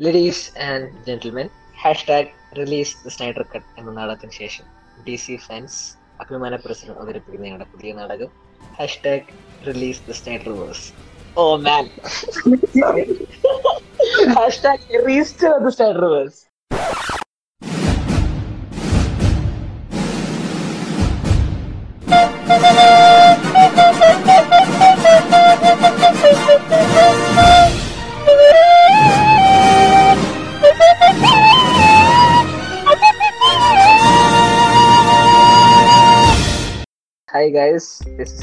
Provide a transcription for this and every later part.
Ladies and gentlemen hashtag release the Snyder cut എന്ന നാടകത്തിന് ശേഷം ഡി സി ഫാൻസ് അഭിമാന പ്രസിഡന്റ് അവതരിപ്പിക്കുന്ന ഞങ്ങളുടെ പുതിയ നാടകം. Hashtag release the Snyder verse oh man hashtag release the Snyder verse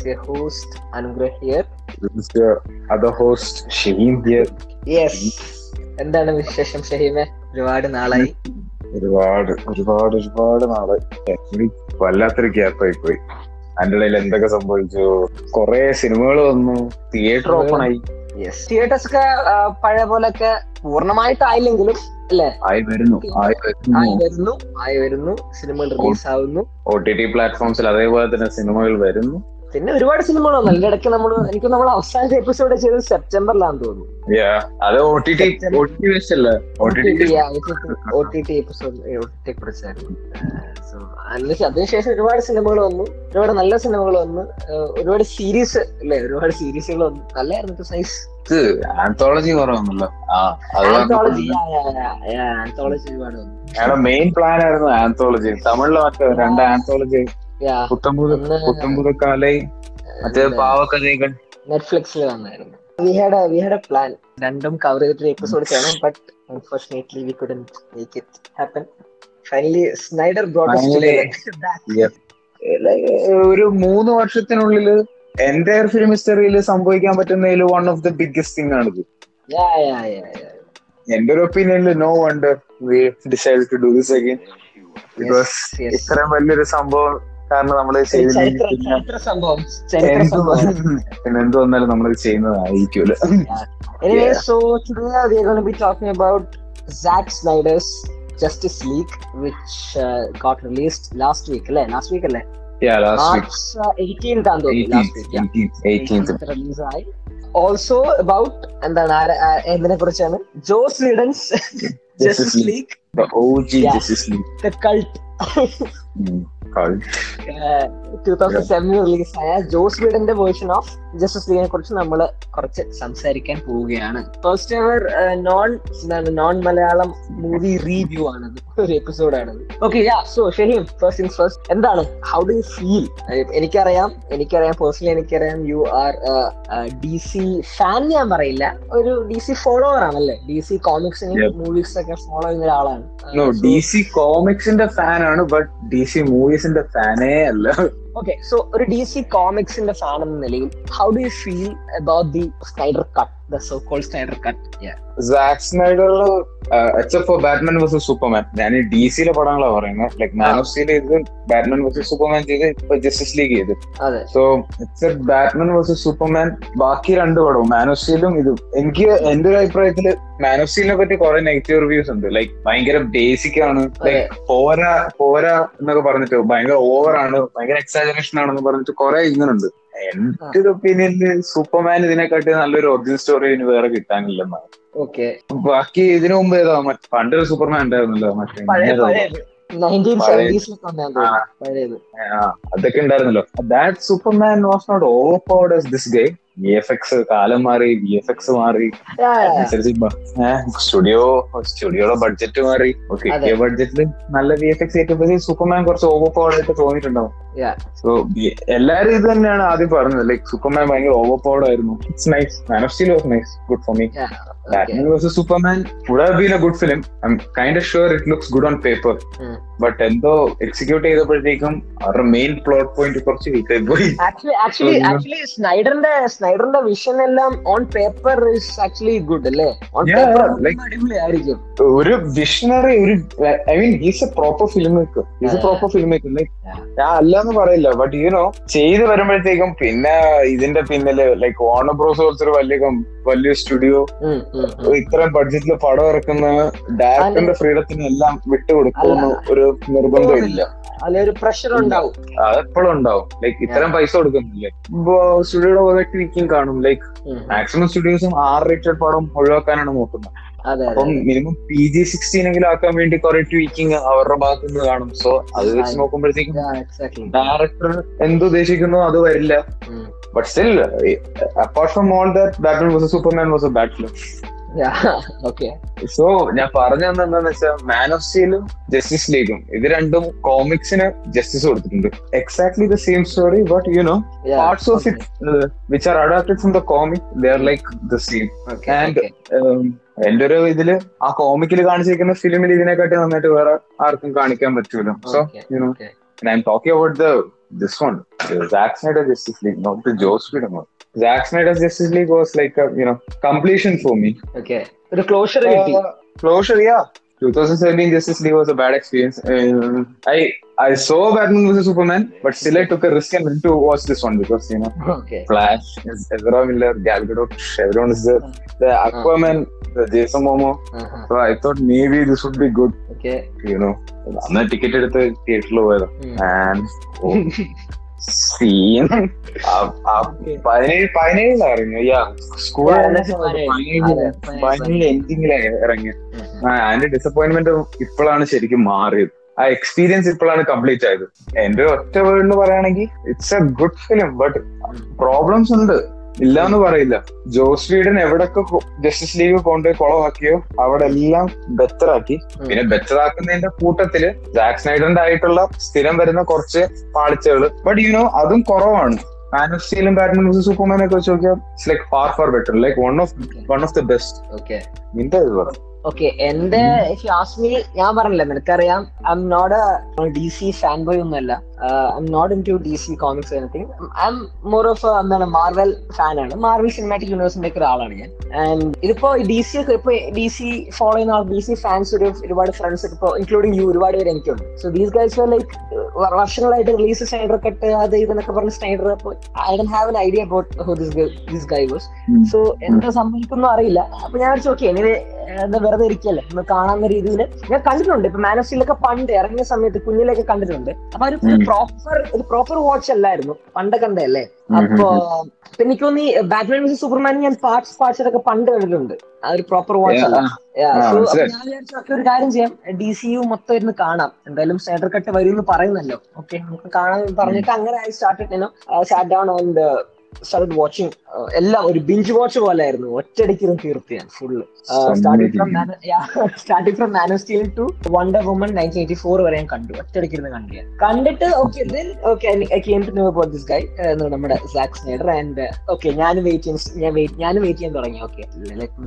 this host Anugrah here This is your other host, Shaheen here. Yes. എന്താണ് വിശേഷം ഷഹീമെ? ഒരുപാട് നാളായി. ഒരുപാട് ഒരുപാട് ഒരുപാട് നാളെ എനിക്ക് വല്ലാത്തൊരു ഗ്യാപ്പായി പോയി. അതിന്റെ ഇടയിൽ എന്തൊക്കെ സംഭവിച്ചു? കുറെ സിനിമകൾ വന്നു. തിയേറ്റർ ഓപ്പൺ ആയി. യെസ് തിയേറ്റേഴ്സ് ഒക്കെ പോലെ പഴയ പോലൊക്കെ പൂർണമായിട്ടായില്ലെങ്കിലും അല്ലേ? ആയി വരുന്നു ആയി വരുന്നു. ആയി വരുന്നു സിനിമകൾ റിലീസ് ആവുന്നു. ഒ ടി ടി പ്ലാറ്റ്ഫോംസിൽ അതേപോലെ തന്നെ സിനിമകൾ വരുന്നു. പിന്നെ ഒരുപാട് സിനിമകൾ വന്നു. അതിന്റെ ഇടയ്ക്ക് നമ്മൾ എനിക്ക് നമ്മൾ അവസാനത്തെ എപ്പിസോഡ് ചെയ്തത് സെപ്റ്റംബറിലാന്ന് തോന്നുന്നു. അത് O T T O T T episode so അതിനുശേഷം ഒരുപാട് സിനിമകൾ വന്നു. ഒരുപാട് നല്ല സിനിമകൾ വന്നു. ഒരുപാട് സീരീസ് അല്ലേ? ഒരുപാട് സീരീസുകൾ വന്നു. നല്ലായിരുന്നു സൈസ് ആന്തോളജി കുറവൊന്നുമല്ലോ. ആന്തോളജി മെയിൻ പ്ലാൻ ആയിരുന്നു ആന്തോളജി തമിഴിലെ മറ്റേ രണ്ട് ആന്തോളജി പുത്തമ്പുത് മറ്റേ പാവക്കഥകൾ നെറ്റ്ഫ്ലിക്സിൽ വന്നായിരുന്നു. We had we had a plan രണ്ടും കവർ ചെയ്തിട്ട് എപ്പിസോഡ് ചെയ്യണം but unfortunately we couldn't make it happen finally Snyder Finally. ഒരു മൂന്ന് വർഷത്തിനുള്ളിൽ എന്റയർ ഫിലിം ഹിസ്റ്ററിയിൽ സംഭവിക്കാൻ പറ്റുന്നതിൽ one of the biggest thing ആണിത്. എന്റെ ഒരു ഒപ്പീനിയനിൽ no wonder we decide to do this again because ഇത്രയും വലിയൊരു സംഭവം കാരണം നമ്മൾ ചെയ്തില്ലെങ്കിൽ പിന്നെ എന്ത് വന്നാലും നമ്മൾ ചെയ്യുന്നതായിരിക്കൂല Anyway, Yeah. so today we are going to be talking about Zack Snyder's Justice League, which uh, got released last week. അല്ലേ Last week അല്ലേ Yeah, last week. Uh, 18th ആണെന്ന് last week. 18th, 18th. Release ആയി also about എന്താണ് എന്തിനെ കുറിച്ചാണ് Joss Whedon's justice league The OG Justice League. The cult Hmm. Cult. Two thousand സെവനിൽ release Joss വീഡന്റെ version of justice ലീഗിനെ കുറിച്ച് നമ്മൾ കുറച്ച് സംസാരിക്കാൻ പോവുകയാണ്. ഫസ്റ്റ് അവർ നോൺ എന്താണ് നോൺ മലയാളം മൂവി റിവ്യൂ ആണത്. ഒരു എപ്പിസോഡ് ആണത്. Okay ya so Shaheem first in first എന്താണ്? ഹൗ ഡു യു ഫീൽ എനിക്കറിയാം എനിക്കറിയാം പേഴ്സണലി എനിക്കറിയാം you are D C fan ഞാൻ പറയില്ല. ഒരു ഡി സി ഫോളോവർ ആണല്ലേ? ഡി സി കോമിക്സിനെയും മൂവീസിനൊക്കെ ഒക്കെ ഫോളോ ചെയ്യുന്ന ഒരാളാണ്. ഡി സി കോമിക്സിന്റെ ഫാനാണ് ബട്ട് ഡി സി മൂവീസിന്റെ ഫാനേ അല്ല. ഓക്കെ സോ ഒരു ഡി സി കോമിക്സിന്റെ ഫാൻ എന്ന നിലയിൽ how do you feel about the Snyder cut the so call Snyder cut Zack സ്നൈഡറിൽ except for Batman versus Superman ഞാൻ ഡി സിയിലെ പടങ്ങളാണ് പറയുന്നത് ലൈക് മാൻ ഓഫ് സ്റ്റീൽ ചെയ്ത് ബാറ്റ്മാൻ വേഴ്സസ് സൂപ്പർമാൻ ചെയ്ത് ഇപ്പൊ ജസ്റ്റിസ് ലീഗ് ചെയ്ത്. So except Batman versus Superman ബാക്കി രണ്ട് പടവും മാൻ ഓഫ് സ്റ്റീലും ഇതും. എനിക്ക് എന്റെ ഒരു അഭിപ്രായത്തിൽ മാൻ ഓഫ് സ്റ്റീലിനെ പറ്റി കുറെ നെഗറ്റീവ് റിവ്യൂസ് ഉണ്ട്. ലൈക്ക് ഭയങ്കര ബേസിക് ആണ്. ലൈക് പോരാ പോരാ എന്നൊക്കെ പറഞ്ഞിട്ട് ഭയങ്കര ഓവർ ആണ്. ഭയങ്കര എക്സാജറേഷൻ ആണെന്ന് പറഞ്ഞിട്ട് കുറെ ഇങ്ങനുണ്ട്. എന്റെ ഒരു ഒപ്പീനിയനിൽ സൂപ്പർമാൻ ഇതിനെക്കാട്ടി നല്ലൊരു ഒറിജിനൽ സ്റ്റോറി ഇനി വേറെ കിട്ടാനില്ലെന്നാണ് ഓക്കെ ബാക്കി ഇതിനു മുമ്പ് ഏതാ? മറ്റേ പണ്ടൊരു സൂപ്പർമാൻ ഉണ്ടായിരുന്നല്ലോ. മറ്റേ അതൊക്കെ ഉണ്ടായിരുന്നല്ലോ. That Superman was not overpowered this gay V F X കാലം മാറി വി എഫ് എക്സ് മാറി. സ്റ്റുഡിയോ സ്റ്റുഡിയോയുടെ ബഡ്ജറ്റ് മാറി. കിട്ടിയ ബഡ്ജറ്റിൽ നല്ല വി എഫ് എക്സ് ഏറ്റവും സൂപ്പർമാൻ കുറച്ച് ഓവർ പവർഡ് ആയിട്ട് തോന്നിയിട്ടുണ്ടാവും. സോ എല്ലാരും ഇത് തന്നെയാണ് ആദ്യം പറഞ്ഞത്. ലൈക് സൂപ്പർമാൻ ഭയങ്കര ഓവർ പവർഡ് ആയിരുന്നു it's nice man of steel was nice good for me Batman vs Superman would have been a good film I kind kind of it it looks good on Hmm. But എന്തോ execute ചെയ്തപ്പോഴത്തേക്കും അവരുടെ main plot point കുറച്ച് വീക്കായി പോയി. Actually actually സ്നൈഡറിന്റെ സ്നൈഡറിന്റെ vision എല്ലാം on paper is actually good അല്ലേ? ഓൺ പേപ്പർ അടിപൊളിയായിരിക്കും ഒരു വിഷണറി ഒരു I mean he's a proper film maker he's a. Proper film maker ഞാൻ അല്ല അല്ലാന്ന് പറയില്ല. ബട്ട് യുനോ ചെയ്ത് വരുമ്പോഴത്തേക്കും പിന്നെ ഇതിന്റെ പിന്നിൽ ലൈക്ക് ഓണർ ബ്രോസ് പോലത്തെ ഒരു വലിയ വലിയ സ്റ്റുഡിയോ. ഇത്രയും ബഡ്ജറ്റിൽ പടം ഇറക്കുന്ന ഡയറക്ടറിന്റെ ഫ്രീഡത്തിന് എല്ലാം വിട്ടുകൊടുക്കുന്നു ഒരു നിർബന്ധമില്ല. അതിലൊരു പ്രഷർ ഉണ്ടാവും. അതെപ്പോഴും ഉണ്ടാവും. ലൈക്ക് ഇത്രയും പൈസ കൊടുക്കുന്നില്ലേ? സ്റ്റുഡിയോയുടെ പ്രോജക്ട് കാണും. ലൈക്ക് മാക്സിമം സ്റ്റുഡിയോസും ആർ റേറ്റഡ് പടം ഒഴിവാക്കാനാണ് നോക്കുന്നത്. അതെ അപ്പം മിനിമം പി ജി സിക്സ്റ്റീൻ എങ്കിലും ആക്കാൻ വേണ്ടി കുറെ ട്വീക്കിങ് അവരുടെ ഭാഗത്ത് നിന്ന് കാണും. സോ അത് വെച്ച് നോക്കുമ്പോഴത്തേക്കും ഡയറക്ടർ എന്തുദ്ദേശിക്കുന്നു അത് വരില്ല. But still apart from all that Batman vs Superman was a bad film so ഞാൻ പറഞ്ഞു എന്താന്ന് വെച്ചാൽ മാൻ ഓഫ് സ്റ്റീലും ജസ്റ്റിസ് ലീഗും ഇത് രണ്ടും കോമിക്സിന് ജസ്റ്റിസ് കൊടുത്തിട്ടുണ്ട്. Exactly the same story but you know parts of it which are adapted from the comic they are like the same and എന്റെ ഒരു ഇതിൽ ആ കോമിക്കിൽ കാണിച്ചിരിക്കുന്ന ഫിലിമിൽ ഇതിനെക്കാട്ടി നന്നായിട്ട് വേറെ ആർക്കും കാണിക്കാൻ പറ്റൂല. So you know I'm talking about the this one, the Zack Snyder Justice League, not the Joss Whedon one. Zack Snyder's Justice League was like a you know completion for me. Okay ഒരു closure കിട്ടി Uh, closure, yeah. 2017 Justice League was a bad experience. Uh, I I saw Batman vs Superman, but still I took a risk and went to watch this one because you know okay Flash, is Ezra Miller, Gal Gadot, everyone is there. The Aquaman, the Jason Momoa. So I thought maybe this would be good. Okay You know, അന്ന് ticket എടുത്ത് തിയേറ്ററിൽ പോയത് and Scene പതിനേഴ് പതിനേഴിലാണ് ഇറങ്ങി യാ school പതിനേഴ്. എൻഡിങ്ങിലാണ് ഇറങ്ങിയ അതിന്റെ ഡിസപ്പോയിന്റ്മെന്റ് ഇപ്പോഴാണ് ശരിക്കും മാറിയത്. ആ എക്സ്പീരിയൻസ് ഇപ്പോഴാണ് കംപ്ലീറ്റ് ആയത്. എന്റെ ഒറ്റ വേർഡിന് പറയുകയാണെങ്കിൽ it's a good film but problems ഉണ്ട്. ഇല്ല എന്ന് പറയില്ല. ജോസ് വീഡൻ എവിടൊക്കെ ജസ്റ്റിസ് ലീഗ് കൊണ്ടുപോയി കുളമാക്കിയോ അവിടെ എല്ലാം ബെറ്റർ ആക്കി. പിന്നെ ബെറ്റർ ആക്കുന്നതിന്റെ കൂട്ടത്തിൽ ജാക്ക് സ്നൈഡറിന്റെ ആയിട്ടുള്ള സ്ഥിരം വരുന്ന കുറച്ച് പാളിച്ചകൾ ബട്ട് യു നോ അതും കുറവാണ്. മാൻ ഓഫ് സ്റ്റീലും ബാറ്റ്മാൻ വേഴ്സസ് സൂപ്പർമാൻ ഒക്കെ വെച്ച് നോക്കിയാൽ it's like far far better like one of one of the best okay നിന്റെ ഇത് പറ. ഓക്കെ എന്റെ ഞാൻ പറഞ്ഞില്ല നിനക്കറിയാം I'm not a D C fan boy ഒന്നുമല്ല. I not into D C comics anything I'm more of എന്താണ് Marvel ഫാനാണ് മാർവൽ സിനിമാറ്റിക് യൂണിവേഴ്സിന്റെ ഒക്കെ ഒരാളാണ് ഞാൻ. ആൻഡ് ഇതിപ്പോ ഡി സി ഇപ്പൊ ഡി സി ഫോളോ ചെയ്യുന്ന ആൾ ഡി സി ഫാൻസ് ഒരു ഒരുപാട് ഫ്രണ്ട്സ് ഇപ്പോ ഇൻക്ലൂഡിംഗ് യു ഒരുപാട് പേര് എനിക്കുണ്ട്. സോ ദീസ് ഗൈസ് ലൈക്ക് വർഷങ്ങളായിട്ട് റിലീസ് സ്നൈഡർ കട്ട് അത് ഇതെന്നൊക്കെ പറഞ്ഞ സ്നൈഡർ അപ്പോൾ I don't have an idea about who this this guy was so എന്താ സംഭവിക്കുന്നു അറിയില്ല. അപ്പൊ ഞാൻ വെച്ചു ഓക്കെ എനിവേ എന്താ വെറുതെ ഇരിക്കല്ലേ? ഒന്ന് കാണാവുന്ന രീതിയിൽ. ഞാൻ കണ്ടിട്ടുണ്ട്. ഇപ്പൊ മാനസിലൊക്കെ പണ്ട് ഇറങ്ങിയ സമയത്ത് കുഞ്ഞിലൊക്കെ കണ്ടിട്ടുണ്ട്. അപ്പൊ ഒരു പ്രോപ്പർ ഒരു പ്രോപ്പർ വാച്ച് അല്ലായിരുന്നു. പണ്ട് കണ്ടല്ലേ അപ്പൊ പിന്നെ എനിക്ക് തോന്നി ബാറ്റ്മാൻ സൂപ്പർമാൻ ഞാൻ പാർട്സ് പാർട്സ് ഒക്കെ പണ്ട് കണ്ടിട്ടുണ്ട്. ആ ഒരു പ്രോപ്പർ വാച്ച് അല്ല. ഞാൻ വിചാരിച്ചു ഒരു കാര്യം ചെയ്യാം. ഡി സി യു മൊത്തം ഇരുന്ന് കാണാം. എന്തായാലും സ്നൈഡർ കട്ട് വരും എന്ന് പറയുന്നല്ലോ. ഓക്കെ നമുക്ക് കാണാൻ പറഞ്ഞിട്ട് അങ്ങനെ ആയി start sat down on the start watching എല്ലാം ഒരു ബിഞ്ച് വാച്ച് പോലെ ആയിരുന്നു ഒറ്റയടിക്കിരുന്ന് തീർത്ത് ഞാൻ full starting from starting from Man of Steel to Wonder Woman nineteen eighty four വരെ ഞാൻ കണ്ടു. ഒറ്റയടിക്കിരുന്ന് കണ്ടു ഞാൻ. കണ്ടിട്ട് okay okay I came to know about this guy നമ്മുടെ സാക് സ്നൈഡർ ആൻഡ് ഓക്കെ ഞാൻ വെയിറ്റ് ഞാൻ വെയിറ്റ് ഞാൻ വെയിറ്റ് ചെയ്യാൻ തുടങ്ങി. Okay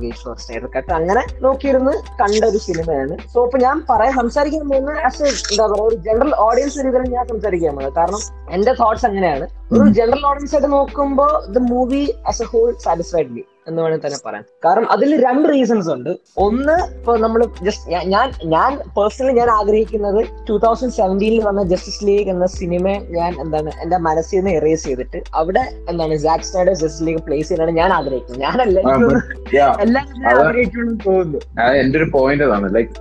wait for Snyder cut അങ്ങനെ നോക്കിയിരുന്ന് കണ്ട ഒരു സിനിമയാണ്. സോ ഇപ്പൊ ഞാൻ പറയാൻ സംസാരിക്കാൻ പോകുന്ന ആസ് എന്താ പറയുക ഒരു ജനറൽ ഓഡിയൻസ് രീതിയിൽ ഞാൻ സംസാരിക്കാൻ പോകുന്നത് കാരണം എന്റെ തോട്ട്സ് അങ്ങനെയാണ്. ഒരു ജനറൽ ഓഡിയൻസ് ആയിട്ട് നോക്കുമ്പോൾ remember the movie as a whole satisfied me. എന്ന് വേണമെങ്കിൽ തന്നെ പറയാം. കാരണം അതിൽ രണ്ട് റീസൺസ് ഉണ്ട്. ഒന്ന് ഇപ്പൊ നമ്മൾ ജസ്റ്റ് ഞാൻ ഞാൻ പേഴ്സണലി ഞാൻ ആഗ്രഹിക്കുന്നത് ടൂ തൗസൻഡ് സെവന്റീനിൽ വന്ന ജസ്റ്റിസ് ലീഗ് എന്ന സിനിമ ഞാൻ എന്താണ് എന്റെ മനസ്സിൽ നിന്ന് എറേസ് ചെയ്തിട്ട് അവിടെ എന്താണ് Zack Snyder Justice League place ചെയ്യാനാണ് ഞാൻ ആഗ്രഹിക്കുന്നത്. ഞാനല്ല എല്ലാവരും തോന്നുന്നു. എന്റെ ഒരു പോയിന്റ് അതാണ്. ലൈക്ക്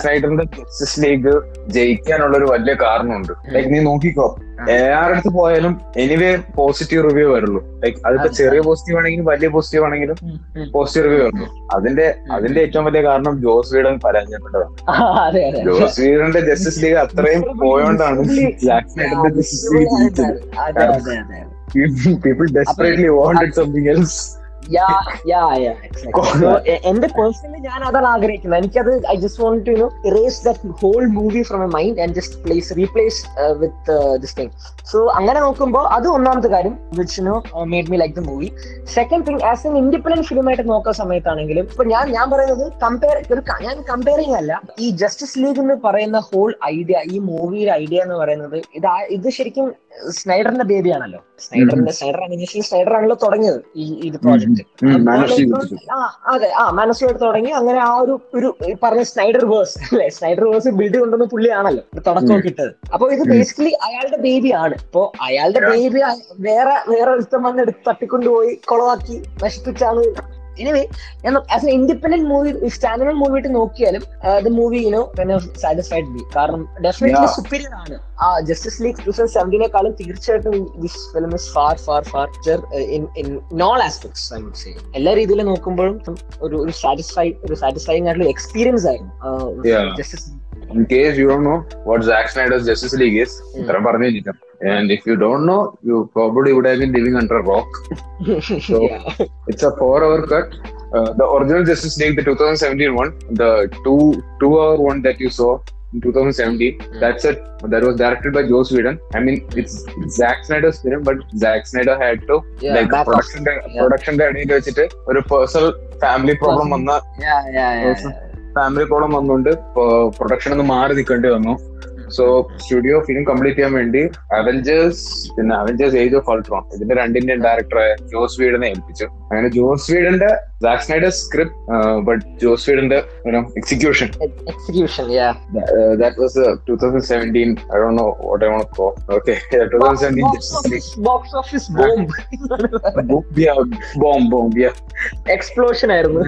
സ്നൈഡറിന്റെ ജസ്റ്റിസ് ലീഗ് ജയിക്കാനുള്ള ഒരു വലിയ കാരണമുണ്ട്. ലൈക്ക് നീ നോക്കിക്കോ. ആരടുത്ത് പോയാലും എനിവേ പോസിറ്റീവ് റിവ്യൂ വരുള്ളൂ. ലൈക്ക് അതിപ്പോ ചെറിയ പോസിറ്റീവ് ആണെങ്കിലും വലിയ പോസിറ്റീവ് ആണെങ്കിലും പോസിറ്റീവ് റിവ്യൂ ഉണ്ട് അതിന്റെ അതിന്റെ ഏറ്റവും വലിയ കാരണം ജോസ് വീഡൻ പരാജയപ്പെട്ടതാണ്. ജോസ് വീഡന്റെ ജസ്റ്റിസ് ലീഗ് അത്രയും പോയോണ്ടാണ് Justice League people desperately wanted something else exactly എന്റെ പേഴ്സണലി ഞാൻ അതാണ് ആഗ്രഹിക്കുന്നത്. എനിക്കത് I just want to you erase that whole movie from a mind and just place replace with this thing so അങ്ങനെ നോക്കുമ്പോൾ അത് ഒന്നാമത്തെ കാര്യം which no made me like the movie second thing as an independent film ആയിട്ട് നോക്കുന്ന സമയത്താണെങ്കിലും ഇപ്പൊ ഞാൻ ഞാൻ പറയുന്നത് കമ്പയർ ഒരു ഞാൻ കമ്പയറിംഗ് അല്ല. ഈ ജസ്റ്റിസ് ലീഗ് എന്ന് പറയുന്ന ഹോൾ ഐഡിയ ഈ മൂവിയുടെ ഐഡിയ എന്ന് പറയുന്നത് ഇത് ഇത് ശരിക്കും സ്നൈഡറിന്റെ ബേബി ആണല്ലോ സ്നൈഡറിന്റെ സ്നൈഡർ അനിമേഷൻ സ്നൈഡർ ആണല്ലോ തുടങ്ങിയത് ഈ ഇത് പ്രോജക്ട് ആ അതെ ആ മനസ്സിലോട്ട് തുടങ്ങി അങ്ങനെ ആ ഒരു ഒരു പറഞ്ഞ സ്നൈഡർ വേഴ്സ് അല്ലെ? സ്നൈഡർ വേഴ്സ് ബിൽഡ് കൊണ്ടുവന്ന പുള്ളിയാണല്ലോ തുടക്കം കിട്ടത് അപ്പൊ ഇത് ബേസിക്കലി അയാളുടെ ബേബി ആണ് ഇപ്പൊ അയാളുടെ ബേബി വേറെ വേറെ ഒരുത്തം വന്ന് എടുത്ത് തട്ടിക്കൊണ്ടുപോയി കൊളവാക്കി നശിപ്പിച്ചാണ് anyway as an independent movie standard movie ആയിട്ട് നോക്കിയാലും the movie you know satisfied be കാരണം ഡെഫിനറ്റ്ലി. സുപ്പീരിയർ ആണ് ആ ജസ്റ്റിസ് ലീഗ് ടൂ തൗസൻഡ് സെവന്റീനേക്കാളും തീർച്ചയായിട്ടും this film is far far far in in all aspects I would say എല്ലാ രീതിയിലും നോക്കുമ്പോഴും ഒരു ഒരു സാറ്റിസ്ഫൈ ഒരു സാറ്റിസ്ഫൈങ് ആയിട്ടുള്ള എക്സ്പീരിയൻസ് ആയിരുന്നു. Justice In case you don't know what Zack Snyder's Justice League is, ഇത്രയും പറഞ്ഞു കഴിഞ്ഞിട്ട്. And if you don't know, you probably would have been living under a rock. So, yeah. It's a four-hour cut. Uh, the original Justice League, the 2017 one, the two two-hour one that you saw in 2017, that's it. That was directed by Joe Sweden. I mean, it's Zack Snyder's film, but Zack Snyder had to yeah, like production production ഇടയിൽ വെച്ചിട്ട് ഒരു personal family problem വന്ന family problem വന്നുകൊണ്ട് production ഒന്ന് മാറി നിൽക്കേണ്ടി വന്നു so studio film complete ചെയ്യാൻ വേണ്ടി അവഞ്ചേഴ്സ് പിന്നെ അവഞ്ചേഴ്സ് ഏജ് ഓഫ് അൾട്രോൺ ഇതിന്റെ രണ്ടിന്റെയും ഡയറക്ടറെ ജോസ് വീഡിനെ ഏൽപ്പിച്ചു. അങ്ങനെ ജോസ് വീഡിന്റെ Snyder script but Joss വീഡിന്റെ execution execution that was two thousand seventeen I don't know what I want call okay two thousand seventeen box office bomb bomb bomb explosion ആയിരുന്നു.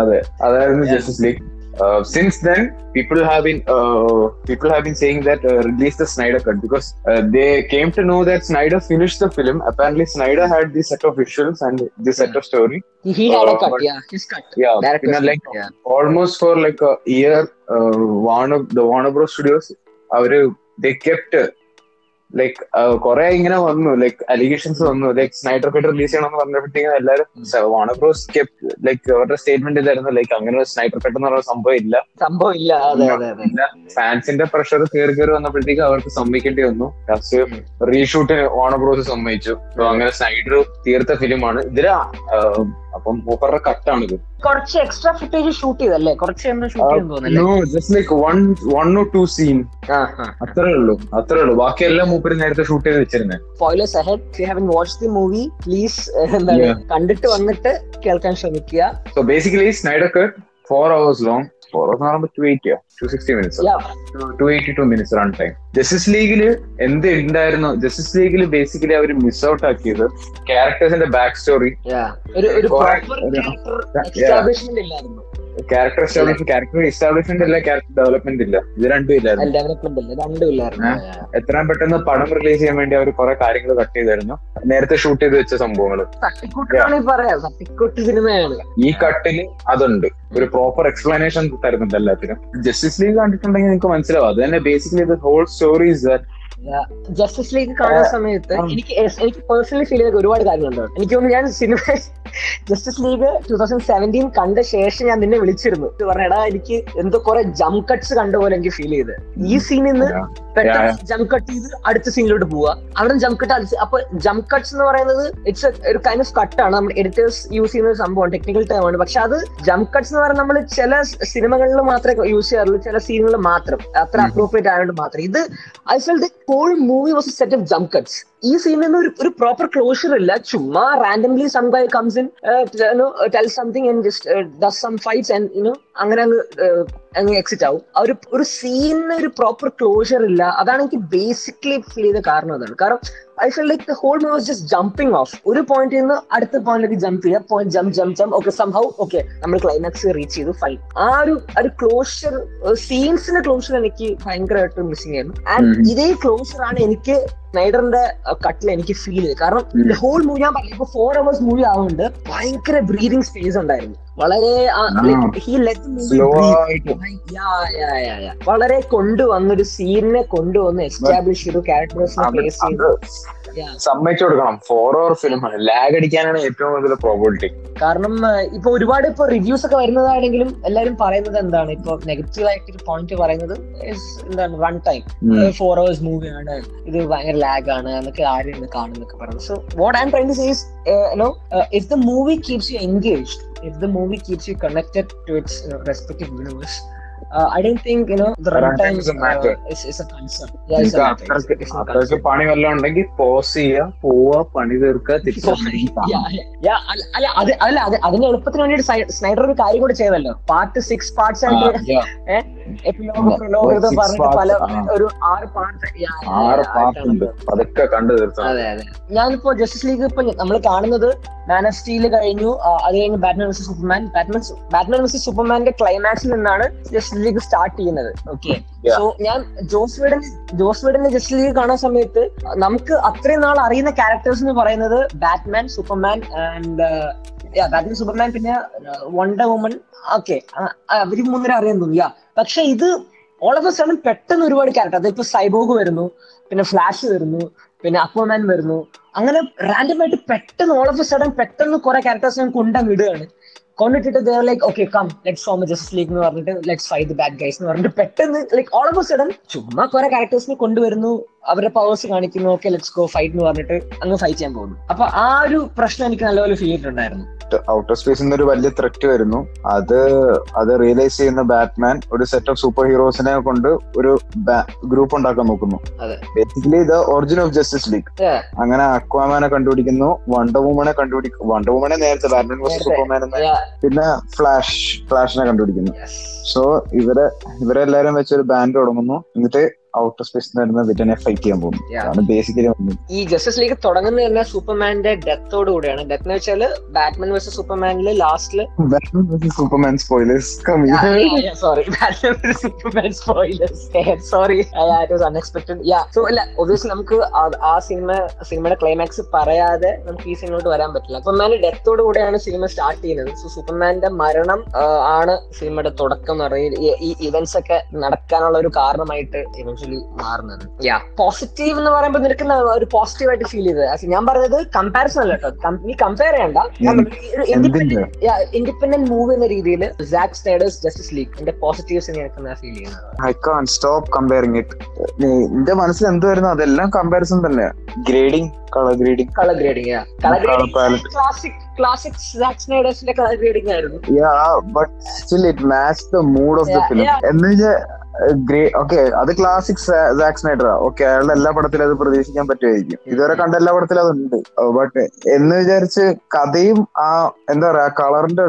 അതെ അതായിരുന്നു. Justice League Uh, since then, people have been uh, people have been saying that uh, release the Snyder cut because uh, they came to know that Snyder finished the film. Apparently, Snyder had this set of visuals and this set of story. He had a uh, cut, yeah, his cut. Yeah, like yeah. almost for like a year, uh, Warner the Warner Bros. Studios, they kept like കുറെ ഇങ്ങനെ വന്നു. Like allegations വന്നു. Like Snyder cut release ചെയ്യണമെന്ന് പറഞ്ഞപ്പോഴത്തേക്കും എല്ലാവരും വാണ Bros like അവരുടെ statement ഇതായിരുന്നു ലൈക്ക് അങ്ങനെ ഒരു സ്നൈഡർ കട്ട് എന്ന് പറയുന്ന സംഭവം ഇല്ല. സംഭവം ഇല്ല. അതെ അതെ ഫാൻസിന്റെ പ്രഷർ കയറി കയറി വന്നപ്പോഴത്തേക്ക് അവർക്ക് സമ്മതിക്കേണ്ടി വന്നു. ലാസ്റ്റ് റീഷൂട്ടിന് വാണ ബ്രോസ് സമ്മതിച്ചു. അങ്ങനെ സ്നൈഡർ തീർത്ത ഫിലിമാണ് ഇതിൽ അപ്പം മൂപ്പറുടെ കട്ടാണ് ഇത് കുറച്ച് എക്സ്ട്രാ ഫുട്ടേജ് ഷൂട്ട് ചെയ്തല്ലേ കുറച്ച് just like one one or two scene അത്രേ ഉള്ളൂ അത്രേ ഉള്ളൂ. ബാക്കിയെല്ലാം മൂപ്പര് നേരത്തെ ഷൂട്ട് ചെയ്ത് വെച്ചിരുന്നത് you have watch the movie please എന്താണ് കണ്ടിട്ട് വന്നിട്ട് കേൾക്കാൻ ശ്രമിക്കുക. So basically Snyder cut four hours long four hours എന്ന് പറയുമ്പോൾ two eighty two sixty minutes Yeah. Two eighty two minutes run time Justice ലീഗിൽ എന്ത് ഉണ്ടായിരുന്നു ജസ്റ്റിസ് ലീഗിൽ ബേസിക്കലി അവർ മിസ് ഔട്ട് ആക്കിയത് ക്യാരക്ടേഴ്സിന്റെ ബാക്ക് സ്റ്റോറി. ഒരു ക്യാരക്ടർ എസ്റ്റാബ്ലിഷ് ക്യാരക്ടർ എസ്റ്റാബ്ലിഷ്മെന്റ് ഇല്ല ക്യാരക്ടർ ഡെവലപ്മെന്റ് ഇല്ല. ഇത് രണ്ടും ഇല്ലായിരുന്നു ഡെവലപ്മെന്റ് ഇല്ല. രണ്ടും ഇല്ലായിരുന്നു. എത്രയും പെട്ടെന്ന് പടം റിലീസ് ചെയ്യാൻ വേണ്ടി അവർ കുറെ കാര്യങ്ങൾ കട്ട് ചെയ്തായിരുന്നു. നേരത്തെ ഷൂട്ട് ചെയ്ത് വെച്ച സംഭവങ്ങൾ സിനിമയാണ്. ഈ കട്ടിൽ അതുണ്ട്. ഒരു പ്രോപ്പർ എക്സ്പ്ലനേഷൻ തരുന്നുണ്ട് എല്ലാത്തിനും. ജസ്റ്റിസ് ലീഗ് കണ്ടിട്ടുണ്ടെങ്കിൽ നിങ്ങൾക്ക് മനസ്സിലാവും. അത് തന്നെ basically the whole story is that Justice League കാണുന്ന സമയത്ത് എനിക്ക് എനിക്ക് പേഴ്സണലി ഫീൽ ചെയ്ത ഒരുപാട് കാര്യങ്ങളുണ്ട്. എനിക്ക് തോന്നുന്നു ഞാൻ cinema Justice League two thousand seventeen കണ്ട ശേഷം ഞാൻ നിന്നെ വിളിച്ചിരുന്നു. പറഞ്ഞടാ എനിക്ക് എന്തോ കുറെ ജം കട്ട്സ് കണ്ട പോലെ എനിക്ക് ഫീൽ ചെയ്ത്. ഈ സീനിൽ നിന്ന് പെട്ടെന്ന് ജം കട്ട് ചെയ്ത് അടുത്ത സീനിലോട്ട് പോവുക. അവിടെ ജം കട്ട് അടിച്ച് അപ്പൊ ജം കട്ട്സ് എന്ന് പറയുന്നത് ഇറ്റ്സ് ഒരു കൈൻഡ് ഓഫ് കട്ട് ആണ്. നമ്മൾ എഡിറ്റേഴ്സ് യൂസ് ചെയ്യുന്ന ഒരു സംഭവമാണ് ടെക്നിക്കൽ ടേം ആണ്. പക്ഷെ അത് ജം കട്ട്സ് എന്ന് പറയുന്നത് നമ്മൾ ചില സിനിമകളിൽ മാത്രമേ യൂസ് ചെയ്യാറുള്ളൂ ചില സീനുകളിൽ മാത്രം. അത്ര അപ്രോപ്രിയറ്റ് അപ്രോപ്രിയേറ്റ് ആയതുകൊണ്ട് മാത്രം. ഇത് I felt whole movie was set of jump cuts ഈ സീനിൽ നിന്ന് ഒരു ഒരു പ്രോപ്പർ ക്ലോഷർ ഇല്ല. ചുമ്മാ randomly some guy comes in tell something and just does some fights and you know അങ്ങനെ അങ്ങ് uh, അങ്ങ് എക്സിറ്റ് ആവും. ആ ഒരു ഒരു സീനിന് ഒരു പ്രോപ്പർ ക്ലോഷർ ഇല്ല. അതാണ് എനിക്ക് ബേസിക്കലി ഫീൽ ചെയ്ത കാരണം അതാണ്. കാരണം I feel like the whole movie just jumping off ഒരു പോയിന്റിൽ നിന്ന് അടുത്ത പോയിന്റിലേക്ക് ജമ്പ് ചെയ്യുക point jump jump jump okay somehow okay നമ്മൾ ക്ലൈമാക്സ് റീച്ച് ചെയ്തു. ഫൈൻ ആ ഒരു ഒരു ക്ലോഷർ സീൻസിന്റെ ക്ലോഷർ എനിക്ക് ഭയങ്കരമായിട്ട് മിസ്സിംഗ് ആയിരുന്നു. ആൻഡ്. ഇതേ ക്ലോഷർ ആണ് എനിക്ക് സ്നൈഡറിന്റെ കട്ടിൽ എനിക്ക് ഫീൽ ചെയ്തത്. കാരണം. ഹോൾ മൂവി ഞാൻ പറഞ്ഞു ഫോർ അവേഴ്സ് മൂവി ആവുന്നുണ്ട്. ഭയങ്കര ബ്രീതിങ് സ്പേസ് ഉണ്ടായിരുന്നു. വളരെ വളരെ കൊണ്ടുവന്നൊരു സീനിനെ കൊണ്ടുവന്ന് എസ്റ്റാബ്ലിഷ് ചെയ്തു ക്യാരക്ടേഴ്സിനെ അത് പ്ലേസ് ചെയ്തു. സമ്മതിച്ചു കൊടുക്കണം. ഫോർ അവർ ഫിലിമാണ് ലാഗ് അടിക്കാനാണ് ഏറ്റവും കൂടുതൽ പ്രോബിലിറ്റി കാരണം ഇപ്പൊ ഒരുപാട് ഇപ്പൊ റിവ്യൂസ് ഒക്കെ വരുന്നതാണെങ്കിലും എല്ലാരും പറയുന്നത് എന്താണ്? ഇപ്പൊ നെഗറ്റീവ് ആയിട്ട് പോയിന്റ് പറയുന്നത് എന്താണ്? വൺ ടൈം ഫോർ അവേഴ്സ് മൂവിയാണ് ഇത് ഭയങ്കര ലാഗ് ആണ് എന്നൊക്കെ ആരും കാണുന്നൊക്കെ പറയുന്നത്. So what I'm try to says no if the movie keeps you engaged if the movie keeps you connected to its respective universe I don't think you know the run Runtime time doesn't matter. Is a concern നിങ്ങൾക്ക് അത്രയ്ക്ക് അത്രയ്ക്ക് പണി വല്ലതും ഉണ്ടെങ്കിൽ pose ചെയ്യുക പോവുക പണി തീർക്കുക തിരിച്ചു അല്ല അത് അല്ല അത് അതിനെ എളുപ്പത്തിന് വേണ്ടിയിട്ട് സ്നൈഡർ ഒരു കാര്യം കൂടെ ചെയ്തല്ലോ. പാർട്ട് സിക്സ് പാർട്സ് ആയിട്ട് പറഞ്ഞിട്ട് പല. ഒരു ആറ് പാർട്ട് ആറ് പാർട്ടുണ്ട് അതൊക്കെ കണ്ടു തീർത്തു? അതെ അതെ. ഞാനിപ്പോ ജസ്റ്റിസ് ലീഗ് ഇപ്പൊ നമ്മൾ കാണുന്നത് മാൻ ഓഫ് സ്റ്റീൽ കഴിഞ്ഞു അത് കഴിഞ്ഞ് Batman versus Superman Batman Batman സൂപ്പർമാന്റെ ക്ലൈമാക്സിൽ നിന്നാണ് ജസ്റ്റിസ് ലീഗ് സ്റ്റാർട്ട് ചെയ്യുന്നത്. ഓക്കെ സോ ഞാൻ ജോസ് വീഡൻ ജോസ് വീഡന്റെ ജസ്റ്റിസ് ലീഗ് കാണുന്ന സമയത്ത് നമുക്ക് അത്രയും നാൾ അറിയുന്ന ക്യാരക്ടേഴ്സ് എന്ന് പറയുന്നത് Batman Superman and Batman Superman പിന്നെ വണ്ടർ വുമൺ ഓക്കെ അവർ മൂന്നര അറിയാൻ തോന്നിയ യാ പക്ഷെ ഇത് ഓൾ ഓഫ് എ സഡൻ പെട്ടെന്ന് ഒരുപാട് ക്യാരക്ടർ അതിപ്പോ സൈബോഗ് വരുന്നു പിന്നെ ഫ്ലാഷ് വരുന്നു പിന്നെ അക്വമാൻ വരുന്നു. അങ്ങനെ റാൻഡം ആയിട്ട് പെട്ടെന്ന് ഓൾ ഓഫ് എ സഡൻ പെട്ടെന്ന് കുറെ ക്യാരക്ടേഴ്സ് ഞാൻ കൊണ്ടങ്ങിടുകയാണ് കൊണ്ടിട്ടിട്ട് they're like okay come let's form Justice League എന്ന് പറഞ്ഞിട്ട് let's fight the bad guys എന്ന് പറഞ്ഞിട്ട് പെട്ടെന്ന് ലൈക്ക് ഓൾ ഓഫ് സഡൻ ചുമ്മാ കുറെ ക്യാരക്ടേഴ്സിനെ കൊണ്ടുവരുന്നു അവരുടെ പവേഴ്സ് കാണിക്കുന്നു ഓക്കെ ലെറ്റ്സ് ഗോ ഫൈറ്റ് എന്ന് പറഞ്ഞിട്ട് അങ്ങ് ഫൈറ്റ് ചെയ്യാൻ പോകുന്നു. അപ്പൊ ആ ഒരു പ്രശ്നം എനിക്ക് നല്ലപോലെ ഫീൽ ചെയ്തിട്ടുണ്ടായിരുന്നു. ഔട്ടർ സ്പേസിൽ നിന്ന് ഒരു വലിയ ത്രെറ്റ് വരുന്നു. അത് അത് റിയലൈസ് ചെയ്യുന്ന ബാറ്റ്മാൻ ഒരു സെറ്റ് ഓഫ് സൂപ്പർ ഹീറോസിനെ കൊണ്ട് ഒരു ഗ്രൂപ്പ് ഉണ്ടാക്കാൻ നോക്കുന്നു. Basically the origin of Justice League. അങ്ങനെ അക്വാമാനെ കണ്ടുപിടിക്കുന്നു വണ്ടർ വുമനെ കണ്ടുപിടിക്കുന്നു വണ്ടർ വുമനെ നേരത്തെ ബാറ്റ്മാൻ വേഴ്സസ്. സൂപ്പർമാൻ എന്ന്. പിന്നെ ഫ്ലാഷ് ഫ്ലാഷിനെ കണ്ടുപിടിക്കുന്നു. സോ ഇവരെ ഇവരെല്ലാരും വെച്ച് ഒരു ബാൻഡ് തുടങ്ങുന്നു. എന്നിട്ട് ഔട്ടർ സ്പേസ് നിന്ന് വില്ലനെ ഫൈറ്റ് ചെയ്യാൻ പോകുന്നു. അതാണ് ബേസിക്കലി ഈ ജസ്റ്റിസ് ലീഗ് തുടങ്ങുന്നത് തന്നെ സൂപ്പർമാന്റെ ഡെത്തോട് കൂടിയാണ് ഡെത്ത് എന്ന് വെച്ചാൽ ബാറ്റ്മാൻ വേഴ്സസ് സൂപ്പർമാനിൽ ലാസ്റ്റിൽ Batman versus Superman spoilers sorry Batman Superman spoilers sorry was unexpected yeah so അല്ല നമുക്ക് ആ- സിനിമ സിനിമയുടെ ക്ലൈമാക്സ് പറയാതെ നമുക്ക് ഈ സിനിമയോട്ട് വരാൻ പറ്റില്ല. സൂപ്പർമാന്റെ ഡെത്തോട് കൂടെയാണ് സിനിമ സ്റ്റാർട്ട് ചെയ്യുന്നത്. സോ സൂപ്പർമാന്റെ മരണം ആണ് സിനിമയുടെ തുടക്കം എന്ന് പറയുന്നത്. ഈ- ഈ ഇവന്റ്സ് ഒക്കെ നടക്കാനുള്ള ഒരു കാരണമായിട്ട് ഇവൻച്വലി മാറുന്നത്. യാ പോസിറ്റീവ് എന്ന് പറയുമ്പോൾ നിനക്ക് ഒരു പോസിറ്റീവ് ആയിട്ട് ഫീൽ ചെയ്തത്? ഞാൻ പറഞ്ഞത് കമ്പാരിസൺ അല്ല കേട്ടോ. നീ കമ്പയർ ചെയ്യണ്ട. ഒരു ഇൻഡിപെൻഡന്റ് ഇൻഡിപെൻഡന്റ് മൂവി എന്ന രീതിയിൽ സാക് സ്നൈഡേഴ്സ് ജസ്റ്റിസ് ലീഗ് എന്റെ പോസിറ്റീവ്സ് നിനക്ക് ഫീൽ ചെയ്യുന്നത്? I can't stop comparing it എന്റെ മനസ്സിൽ എന്ത് വരുന്നു അതെല്ലാം കമ്പാരിസൺ തന്നെയാ. Grading colour grading colour grading colour Colour grading classic classic Zack സ്നൈഡേഴ്സിന്റെ colour grading ആയിരുന്നു. Yeah but still it match the mood of the film. എന്ന് വെച്ചാൽ ഓക്കെ അത് ക്ലാസിക് സാക് സ്നൈഡറാ ഓക്കെ അയാളുടെ എല്ലാ പടത്തിലും അത് പ്രതീക്ഷിക്കാൻ പറ്റുമായിരിക്കും. ഇതുവരെ കണ്ട എല്ലാ പടത്തിലും അതുണ്ട്. ബട്ട് എന്ന് വിചാരിച്ച് കഥയും ആ എന്താ പറയാ കളറിന്റെ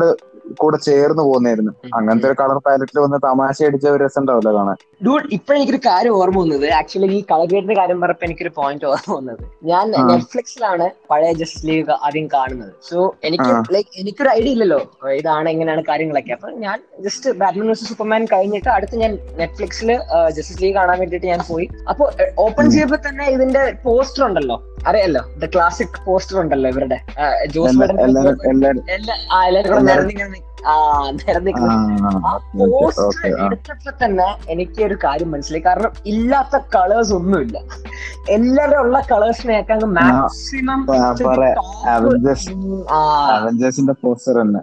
കൂടെ ചേർന്ന് പോകുന്നായിരുന്നു അങ്ങനത്തെ ഒരു കളർ പാലറ്റിൽ വന്ന് തമാശ അടിച്ച ഒരു രസം ഉണ്ടാവില്ല കാണാൻ. ഡൂഡ് ഇപ്പൊ എനിക്കൊരു കാര്യം ഓർമ്മ വന്നത്. ആക്ച്വലി ഈ കളഗേറ്റിന്റെ കാര്യം പറഞ്ഞപ്പോ എനിക്കൊരു പോയിന്റ് ഓർമ്മ വന്നത്. ഞാൻ നെറ്റ്ഫ്ലിക്സിലാണ് പഴയ ജസ്റ്റ് ലീഗ് ആദ്യം കാണുന്നത്. സോ എനിക്ക് ലൈക് ലൈക്ക് എനിക്കൊരു ഐഡിയ ഇല്ലല്ലോ. ഇതാണ് എങ്ങനെയാണ് കാര്യങ്ങളൊക്കെ. അപ്പൊ ഞാൻ ജസ്റ്റ് ബാറ്റ്മാൻ വേഴ്സസ് സൂപ്പർമാൻ കഴിഞ്ഞിട്ട് അടുത്ത് ഞാൻ നെറ്റ്ഫ്ലിക്സിൽ ജസ്റ്റിസ് ലീഗ് കാണാൻ വേണ്ടിട്ട് ഞാൻ പോയി. അപ്പൊ ഓപ്പൺ ചെയ്യുമ്പോൾ തന്നെ ഇതിന്റെ പോസ്റ്റർ ഉണ്ടല്ലോ. അറിയാലോ? ദ ക്ലാസിക് പോസ്റ്റർ ഉണ്ടല്ലോ ഇവരുടെ. ജോസ് എല്ലാവരും കൂടെ എല്ലാരും- നിരന്നിങ്ങനെ നി- ആ ആ പോസ്റ്റർ എടുത്തപ്പോ തന്നെ എനിക്ക് ഒരു കാര്യം മനസ്സിലായി. കാരണം ഇല്ലാത്ത കളേഴ്സ് ഒന്നുമില്ല. എല്ലാവരും ഉള്ള കളേഴ്സിനെ മാക്സിമം. അവഞ്ചേഴ്സിന്റെ പോസ്റ്റർ തന്നെ.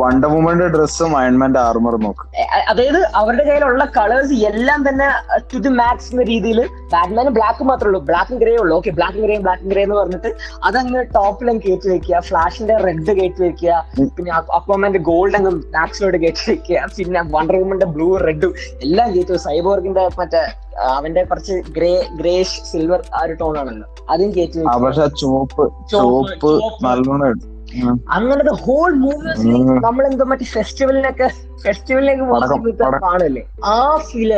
വണ്ടർ വുമന്റെ ഡ്രസ്സും അയൺമാന്റെ ആർമറും നോക്ക്. അതായത് അവരുടെ കയ്യിലുള്ള കളേഴ്സ് എല്ലാം തന്നെ ടു ദി മാക്സ് എന്ന രീതിയിൽ ബാറ്റ്മാനും ബ്ലാക്ക് മാത്രമേ ഉള്ളൂ. ബ്ലാക്കും ഗ്രേ ഉള്ളൂ. ഓക്കെ ബ്ലാക്കും ഗ്രേയും ബ്ലാക്കും ഗ്രേ എന്ന് പറഞ്ഞിട്ട് അതങ്ങനെ ടോപ്പിലും കയറ്റി വെക്കുക ഫ്ലാഷിന്റെ റെഡ് കയറ്റി വെക്കുക പിന്നെ അക്വാമാന്റെ ഗോൾഡ് അങ്ങ് മാക്സിലോട്ട് കയറ്റി വെക്കുക പിന്നെ വണ്ടർ വുമന്റെ ബ്ലൂ റെഡും എല്ലാം കയറ്റി സൈബോർഗിന്റെ മറ്റേ അവന്റെ കുറച്ച് ഗ്രേ ഗ്രേഷ് സിൽവർ ആ ഒരു ടോൺ ആണല്ലോ. അതും കയറ്റി പക്ഷെ ചുവപ്പ് ചുവപ്പ്. നല്ലോണം. അങ്ങനത്തെ ഹോൾ മൂവീസ് ഉം. നമ്മൾ എന്തോ മറ്റേ ഫെസ്റ്റിവലിനൊക്കെ ഫെസ്റ്റിവലിലേക്ക്. കാണല്ലേ ആ ഫീൽ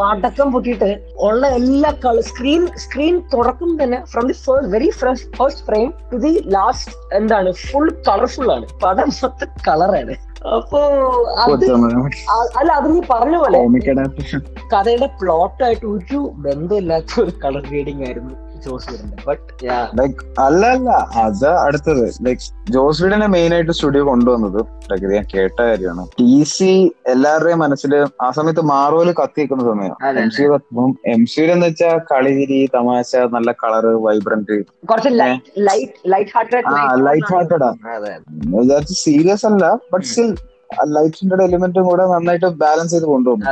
പടക്കം. പൊട്ടിയിട്ട് ഉള്ള എല്ലാ കളർ സ്ക്രീൻ സ്ക്രീൻ തുറക്കും തന്നെ from the first very fresh first frame to the last എന്താണ് ഫുൾ കളർഫുൾ ആണ്. പടം മൊത്തം കളറാണ് അപ്പോ അത് അല്ല അത് നീ പറഞ്ഞ പോലെ കഥയുടെ പ്ലോട്ടായിട്ട് ഒരു ബന്ധമില്ലാത്ത ഒരു കളർ റീഡിംഗ് ആയിരുന്നു. ജോസ് വീടിന്റെ ബട്ട് ലൈക്ക് അല്ല അല്ല. അത് അടുത്തത്. ലൈക് ജോസ് മെയിൻ ആയിട്ട് സ്റ്റുഡിയോ കൊണ്ടുവന്നത് ലൈക്ക് ഇത് ഞാൻ കേട്ട കാര്യമാണ്. ടി സി എല്ലാവരുടെയും മനസ്സിൽ ആ സമയത്ത് മാറോൽ കത്തിക്കുന്ന സമയം എം സി എം സിയിൽ എന്ന് വെച്ചാൽ കളിതിരി തമാശ നല്ല കളറ് വൈബ്രന്റ് കുറച്ച് ലൈറ്റ് ഹാർട്ടഡ് സീരിയസ് അല്ല ബട്ട് സ്റ്റിൽ ലൈറ്റിന്റെ എലിമെന്റും കൂടെ നന്നായിട്ട് ബാലൻസ് ചെയ്ത് കൊണ്ടുപോകും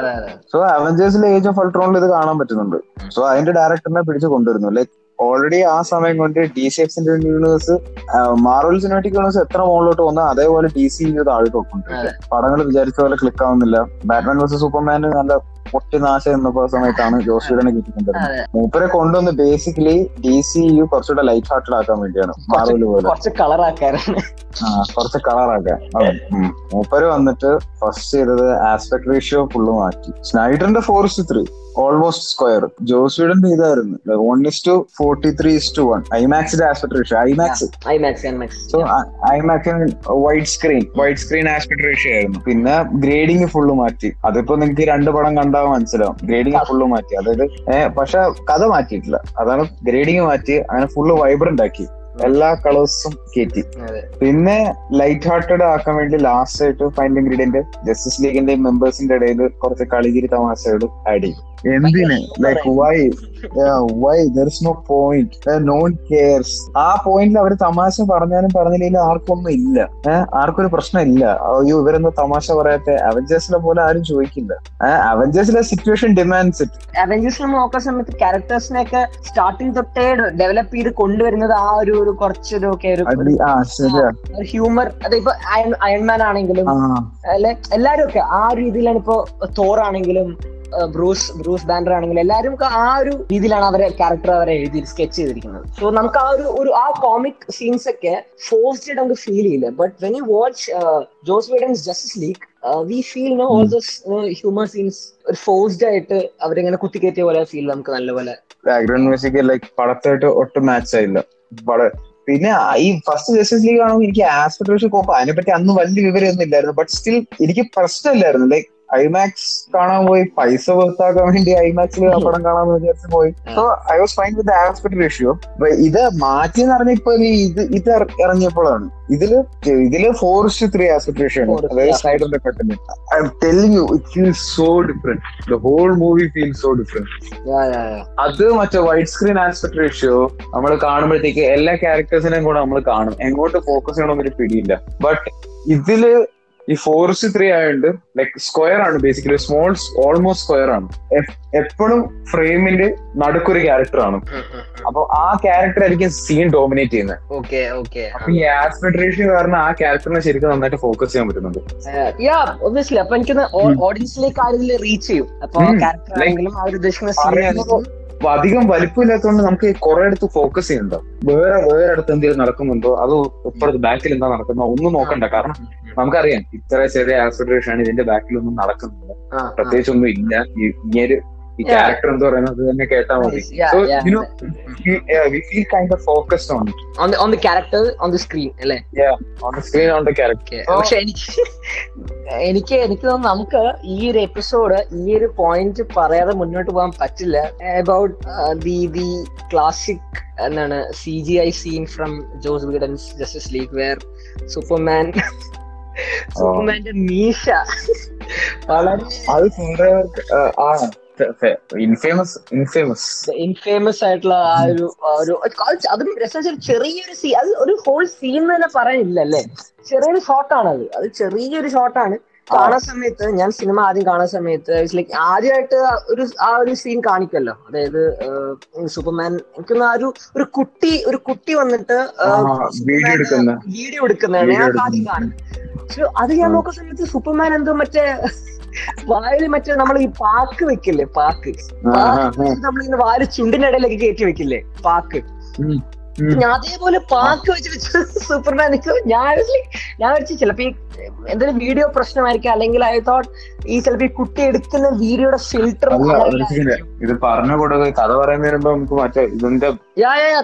സോ അവഞ്ചേഴ്സിലെ ഏജ് ഓഫ് അൾട്രോണിൽ ഇത് കാണാൻ പറ്റുന്നുണ്ട്. സോ അതിന്റെ ഡയറക്ടറിനെ പിടിച്ച് കൊണ്ടുവരുന്നു. ലൈക്ക് ഓൾറെഡി ആ സമയം കൊണ്ട് ഡി സി എക്സിന്റെ യൂണിവേഴ്സ് മാർവൽ സിനിമാറ്റിക് യൂണിവേഴ്സ് എത്ര മുകളിലോട്ട് വന്നാൽ അതേപോലെ ഡി സി താഴോട്ട് വെക്കൊണ്ടിരിക്കുക പടങ്ങൾ വിചാരിച്ച പോലെ ക്ലിക്ക് ആവുന്നില്ല. ബാറ്റ്മാൻ വേഴ്സസ് സൂപ്പർമാൻ നല്ല പൊട്ടി എന്ന സമയത്താണ് ജോസ് വീടനെ കിട്ടിക്കൊണ്ടിരുന്നത്. മൂപ്പരെ കൊണ്ടുവന്ന് ബേസിക്കലി ഡി സി യു കുറച്ചുകൂടെ ലൈറ്റ് ഹാർട്ടഡ് ആക്കാൻ വേണ്ടിയാണ്. മാർവൽ പോലെ. കുറച്ച് കളർ ആ കുറച്ച് കളർ ആക്കാൻ. മൂപ്പര് വന്നിട്ട് ഫസ്റ്റ് ചെയ്തത് ആസ്പെക്ട് റേഷ്യോ ഫുള്ള് മാറ്റി. സ്നൈഡറിന്റെ four is three almost square Joss വീടന്റെ ഇതായിരുന്നു one is to forty three is to one ഐമാക്സിന്റെ aspect ratio IMAX so ഐമാക്സിന് wide screen wide screen aspect ratio ആയിരുന്നു. പിന്നെ ഗ്രേഡിംഗ് ഫുള്ള് മാറ്റി. അതിപ്പോ നിങ്ങൾക്ക് രണ്ട് പടം കണ്ടാൽ മനസ്സിലാവും. ഗ്രേഡിംഗ് ഫുള്ള് മാറ്റി. അതായത് പക്ഷെ കഥ മാറ്റിയിട്ടില്ല. അതാണ് ഗ്രേഡിംഗ് മാറ്റി അങ്ങനെ ഫുള്ള് വൈബ്രന്റ് ആക്കി എല്ലാ കളേഴ്സും കയറ്റി പിന്നെ ലൈറ്റ് ഹാർട്ടഡ് ആക്കാൻ വേണ്ടി ലാസ്റ്റ് ആയിട്ട് ഫൈനൽ ഇൻഗ്രീഡിയന്റ് ജസ്റ്റിസ് ലീഗിന്റെ മെമ്പേഴ്സിന്റെ ഇടയിൽ കുറച്ച് കളിഗിരി തമാശകൾ ആഡ് ചെയ്യും എന്തിന്? Like why why there is no point no one cares ആ പോയിന്റിൽ അവർ തമാശ പറഞ്ഞാലും പറഞ്ഞില്ലെങ്കിലും ആർക്കൊന്നും ഇല്ല. ആർക്കൊരു പ്രശ്നമില്ല. അയ്യോ ഇവരെന്തോ തമാശ പറയാത്തെ? അവഞ്ചേഴ്സിനെ പോലെ ആരും ചോദിക്കില്ല. അവഞ്ചേഴ്സിലെ സിറ്റുവേഷൻ ഡിമാൻഡ്സ് ഇറ്റ് അവഞ്ചേഴ്സിൽ നോക്കുന്ന സമയത്ത് ക്യാരക്ടേഴ്സിനെയൊക്കെ സ്റ്റാർട്ടിങ് തൊട്ടേ ഡെവലപ്പ് ചെയ്ത് കൊണ്ടുവരുന്നത് ആ ഒരു ഒരു കുറച്ചൊരു ഒക്കെ ഒരു ഹ്യൂമർ അതിപ്പോ അയൺമാൻ ആണെങ്കിലും അല്ലെ? എല്ലാരും ഒക്കെ ആ രീതിയിലാണ് ഇപ്പൊ തോർ ആണെങ്കിലും ബ്രൂസ് ബ്രൂസ് ബാൻഡർ ആണെങ്കിൽ എല്ലാവരും ആ ഒരു രീതിയിലാണ് അവരെ ക്യാരക്ടർ അവരെ എഴുതി സ്കെച്ച് ചെയ്തിരിക്കുന്നത്. സോ നമുക്ക് ആ ഒരു ഒരു ആ കോമിക് സീൻസ് ഒക്കെ ഫോഴ്സ്ഡ് നമുക്ക് ഫീൽ ചെയ്യില്ല? But when you watch Joss Whedon's Justice League we feel no all those humour scenes ഒരു ഫോഴ്സ്ഡ് ആയിട്ട് അവരിങ്ങനെ കുത്തിക്കയറ്റിയ പോലെ ഫീൽ നമുക്ക് നല്ലപോലെ ബാക്ക്ഗ്രൗണ്ട് മ്യൂസിക് ലൈക്ക് പടത്തായിട്ട് ഒട്ടും മാച്ച് ആയില്ല. പിന്നെ ഈ ഫസ്റ്റ് ജസ്റ്റിസ് ലീഗ് ആണെങ്കിൽ എനിക്ക് ആസ്പെക്ട് കോപ്പ് അതിനെപ്പറ്റി അന്ന് വലിയ വിവരമൊന്നും ഇല്ലായിരുന്നു. ബട്ട് സ്റ്റിൽ എനിക്ക് പ്രശ്നമില്ലായിരുന്നു. ലൈക്ക് ഐമാക്സ് കാണാൻ പോയി പൈസ പുറത്താക്കാൻ വേണ്ടി ഐമാക്സിൽ ആ പടം കാണാന്ന് വിചാരിച്ച് പോയി. So I was fine with aspect ratio ഇത് മാറ്റി എന്ന് പറഞ്ഞ ഇപ്പൊ ഇത് ഇത് ഇറങ്ങിയപ്പോഴാണ്. ഇതിൽ ഇതിൽ ഫോർ ത്രീ ആസ്പെക്ട് റേഷ്യോ ആണ്. അതായത് സ്നൈഡറിന്റെ I'm telling you it so different the whole movie feel so different അത് മറ്റേ വൈഡ് സ്ക്രീൻ ആസ്പെക്ട് റേഷ്യോ നമ്മൾ കാണുമ്പോഴത്തേക്ക് എല്ലാ ക്യാരക്ടേഴ്സിനെയും കൂടെ നമ്മൾ കാണും. എങ്ങോട്ട് ഫോക്കസ് ചെയ്യണമെന്നൊരു പിടിയില്ല. ബട്ട് ഇതിൽ ഈ ഫോറസ്റ്റ് ത്രീ ആയതുകൊണ്ട് ലൈക് സ്ക്വയർ ആണ് ബേസിക്കലി സ്മോൾ ഓൾമോസ്റ്റ് സ്ക്വയർ ആണ്. എപ്പോഴും ഫ്രെയിമിന്റെ നടുക്കൊരു ക്യാരക്ടർ ആണ്. അപ്പൊ ആ ക്യാരക്ടർ ആയിരിക്കും സീൻ ഡോമിനേറ്റ് ചെയ്യുന്നത് അപ്പൊ ഈ ആസ്പെക്ട് റേഷ്യോ കാരണം ആ ക്യാരക്ടറിനെ ശരിക്കും നന്നായിട്ട് ഫോക്കസ് ചെയ്യാൻ പറ്റുന്നുണ്ട്. യാ ഒബ്വിയസ്ലി അപ്പൊ എനിക്ക് ഓഡിയൻസിലേക്ക് ആരെങ്കിലും റീച്ച് ചെയ്യും. അപ്പൊ ക്യാരക്ടർ ആണെങ്കിലും അവർ ഉദ്ദേശിക്കുന്ന scene അധികം വലിപ്പമില്ലാത്തതുകൊണ്ട് നമുക്ക് കുറെ അടുത്ത് ഫോക്കസ് ചെയ്യണ്ട വേറെ വേറെ അടുത്ത് എന്തെങ്കിലും നടക്കുന്നുണ്ടോ? അതോ ഇപ്പുറത്ത് ബാക്കിൽ എന്താ നടക്കുന്നോ ഒന്നും നോക്കണ്ട. കാരണം നമുക്കറിയാം ഇത്ര ചെറിയ ആക്സിഡറേഷൻ ആണ് ഇതിന്റെ ബാക്കിൽ ഒന്നും നടക്കുന്നില്ല പ്രത്യേകിച്ച് ഒന്നും ഇല്ല. ഇങ്ങനെ ഈ ക്യാരക്ടർ എന്ന് പറയുന്നത് തന്നെ കേട്ടാൽ മതി. So you know we feel kind of focused on on the character on the screen the screen അല്ലേ? On the screen on the character പക്ഷെ എനിക്ക് എനിക്ക് എനിക്ക് തോന്നുന്നു നമുക്ക് ഈ ഒരു എപ്പിസോഡ് ഈ ഒരു പോയിന്റ് പറയാതെ മുന്നോട്ട് പോകാൻ പറ്റില്ല. അബൌട്ട് ദി ദി ക്ലാസിക് എന്താണ് C G I scene from Joss Whedon's Justice League where Superman സൂപ്പർമാന്റെ മീശ വളരെ അത് കുറെ ആ ഇൻഫേമസ് ഇൻഫേമസ് ഇൻഫേമസ് ആയിട്ടുള്ള ആ ഒരു ഒരു അതും രസം ചെറിയൊരു സീൻ അത് ഒരു ഹോൾ സീൻ തന്നെ പറയാനില്ല അല്ലേ? ചെറിയൊരു ഷോട്ടാണ് അത്. അത് ചെറിയൊരു ഷോട്ടാണ് കാണാൻ സമയത്ത് ഞാൻ സിനിമ ആദ്യം കാണുന്ന സമയത്ത് ലൈക്ക് ആദ്യമായിട്ട് ഒരു ആ ഒരു സീൻ കാണിക്കല്ലോ അതായത് സൂപ്പർമാൻ എനിക്കൊന്ന് ആ ഒരു ഒരു കുട്ടി ഒരു കുട്ടി വന്നിട്ട് വീഡിയോ എടുക്കുന്ന. വീഡിയോ എടുക്കുന്നതാണ്. ഞാൻ ആദ്യം കാണുന്നത് അത് ഞാൻ നോക്കുന്ന സമയത്ത് സൂപ്പർമാൻ എന്തോ മറ്റേ വായിൽ മറ്റേ നമ്മൾ ഈ പാക്ക് വെക്കില്ലേ പാക്ക്. നമ്മൾ വാൽ ചുണ്ടിന്റെ ഇടയിലേക്ക് കയറ്റി വെക്കില്ലേ പാക്ക്. ഞാൻ അതേപോലെ പാക്ക് വെച്ചിട്ട് വെച്ച് സൂപ്പർമാൻ ഞാൻ ഞാൻ വെച്ച് ചിലപ്പോ ഈ എന്തെങ്കിലും വീഡിയോ പ്രശ്നമായിരിക്കും അല്ലെങ്കിൽ ഐ തോട്ട് ഈ ചിലപ്പോ ഈ കുട്ടി എടുക്കുന്ന വീഡിയോയുടെ ഫിൽട്ടർ ഇത് പറഞ്ഞു കൊടുക്കുക കഥ പറയുന്നതിന് നമുക്ക് മറ്റേ ഇതിന്റെ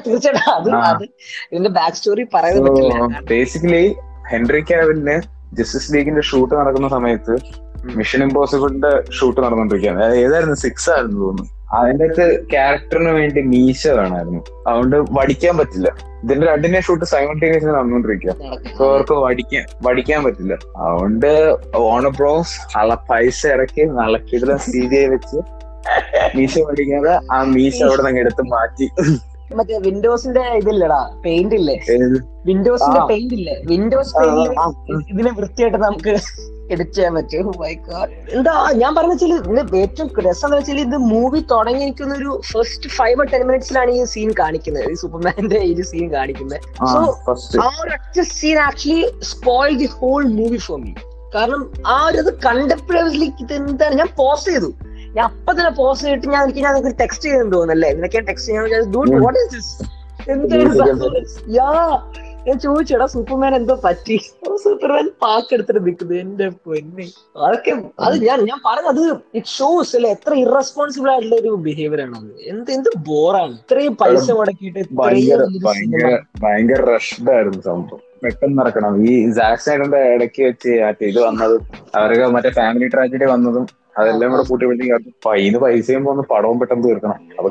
തീർച്ചയായിട്ടും. അത് അത് ഇതിന്റെ ബാക്ക് സ്റ്റോറി പറയാൻ പറ്റില്ല. ബേസിക്കലി ഹെൻറി കാവലിന് ജസ്റ്റിസ് ലീഗിന്റെ ഷൂട്ട് നടക്കുന്ന സമയത്ത് മിഷൻ ഇമ്പോസിബിളിന്റെ ഷൂട്ട് നടന്നുകൊണ്ടിരിക്കുകയാണ് ഏതായിരുന്നു? സിക്സ് ആയിരുന്നു തോന്നുന്നു. അതിന്റെ അകത്ത് ക്യാരക്ടറിന് വേണ്ടി മീശ വേണമായിരുന്നു അതുകൊണ്ട് വടിക്കാൻ പറ്റില്ല. ഇതിന്റെ രണ്ടിന്റെ ഷൂട്ട് സൈമൾട്ടേനിയസ് നടന്നുകൊണ്ടിരിക്കുക സോ അവർക്ക് വടിക്കാൻ വടിക്കാൻ പറ്റില്ല. അതുകൊണ്ട് ഓണ ബ്രോസ് അള പൈസ ഇറക്കി നളക്കിതിലെ കിടന്ന ജി വെച്ച് മീശ വടിക്കാതെ ആ മീശ അവിടെ നിന്ന് എടുത്ത് മാറ്റി. മറ്റേ വിൻഡോസിന്റെ ഇതില്ലടാ പെയിന്റ് ഇല്ലേ വിൻഡോസിന്റെ പെയിന്റ് ഇല്ലേ വിൻഡോസ് പെയിന്റ് ഇതിനെ വൃത്തിയായിട്ട് നമുക്ക് എഡിറ്റ് ചെയ്യാൻ പറ്റും. Oh. എന്താ ഞാൻ പറഞ്ഞ വെച്ചാൽ ഇതിന്റെ ഏറ്റവും രസം എന്ന് വെച്ചാൽ ഇത് മൂവി തുടങ്ങിയിരിക്കുന്ന ഒരു ഫസ്റ്റ് ഫൈവ് ടെൻ മിനിറ്റ്സിലാണ് ഈ സീൻ കാണിക്കുന്നത്. ഈ സൂപ്പർമാന്റെ ഈ സീൻ കാണിക്കുന്നത്. സോ. ആ ഒരു scene actually spoil the whole movie for me കാരണം ആ ഒരു ഇത് കണ്ടപ്പോഴേക്ക് ഇത് എന്താണ് ഞാൻ പോസ് ചെയ്തു. ഞാൻ അപ്പൊ തന്നെ പോസ് ചെയ്തിട്ട് ഞാൻ എനിക്ക് ഞാൻ നിനക്ക് ടെക്സ്റ്റ് ചെയ്യാൻ തോന്നുന്നല്ലേ? നിനക്ക് ടെക്സ്റ്റ് ചെയ്യാൻ. വാട്ട് ഇസ് ദിസ് യാ ഞാൻ ചോദിച്ചടാ സൂപ്പർമാൻ എന്തോ പറ്റി? സൂപ്പർമാൻ പാക്ക് പാക്കെടുത്തിട്ട് നിൽക്കുന്നത് എന്റെ പൊന്നെ. അതൊക്കെ അത് ഞാൻ ഞാൻ പറഞ്ഞത് ഇറ്റ് ഷോസ് അല്ലെ? എത്ര ഇറസ്പോൺസിബിൾ ആയിട്ടുള്ള ഒരു ബിഹേവിയർ ആണ് അത്. എന്ത് എന്ത് ബോറാണ് ഇത്രയും പൈസ മുടക്കിയിട്ട് ഭയങ്കര ഇത്രയും വലിയൊരു ഭയങ്കര സിനിമ ഭയങ്കര റഷ്ഡ് ആയിരുന്നു സംഭവം. പെട്ടെന്ന് നടക്കണം. ഈ സാക്സൈഡിന്റെ ഇടയ്ക്ക് വെച്ച് ഇത് വന്നതും അവർക്ക് മറ്റേ ഫാമിലി ട്രാജഡി വന്നതും അതെല്ലാം കൂടെ കൂട്ടി വിളിച്ച് ഫൈന് പൈസയും പോന്ന് പടവും പെട്ടെന്ന് തീർക്കണം. അപ്പൊ.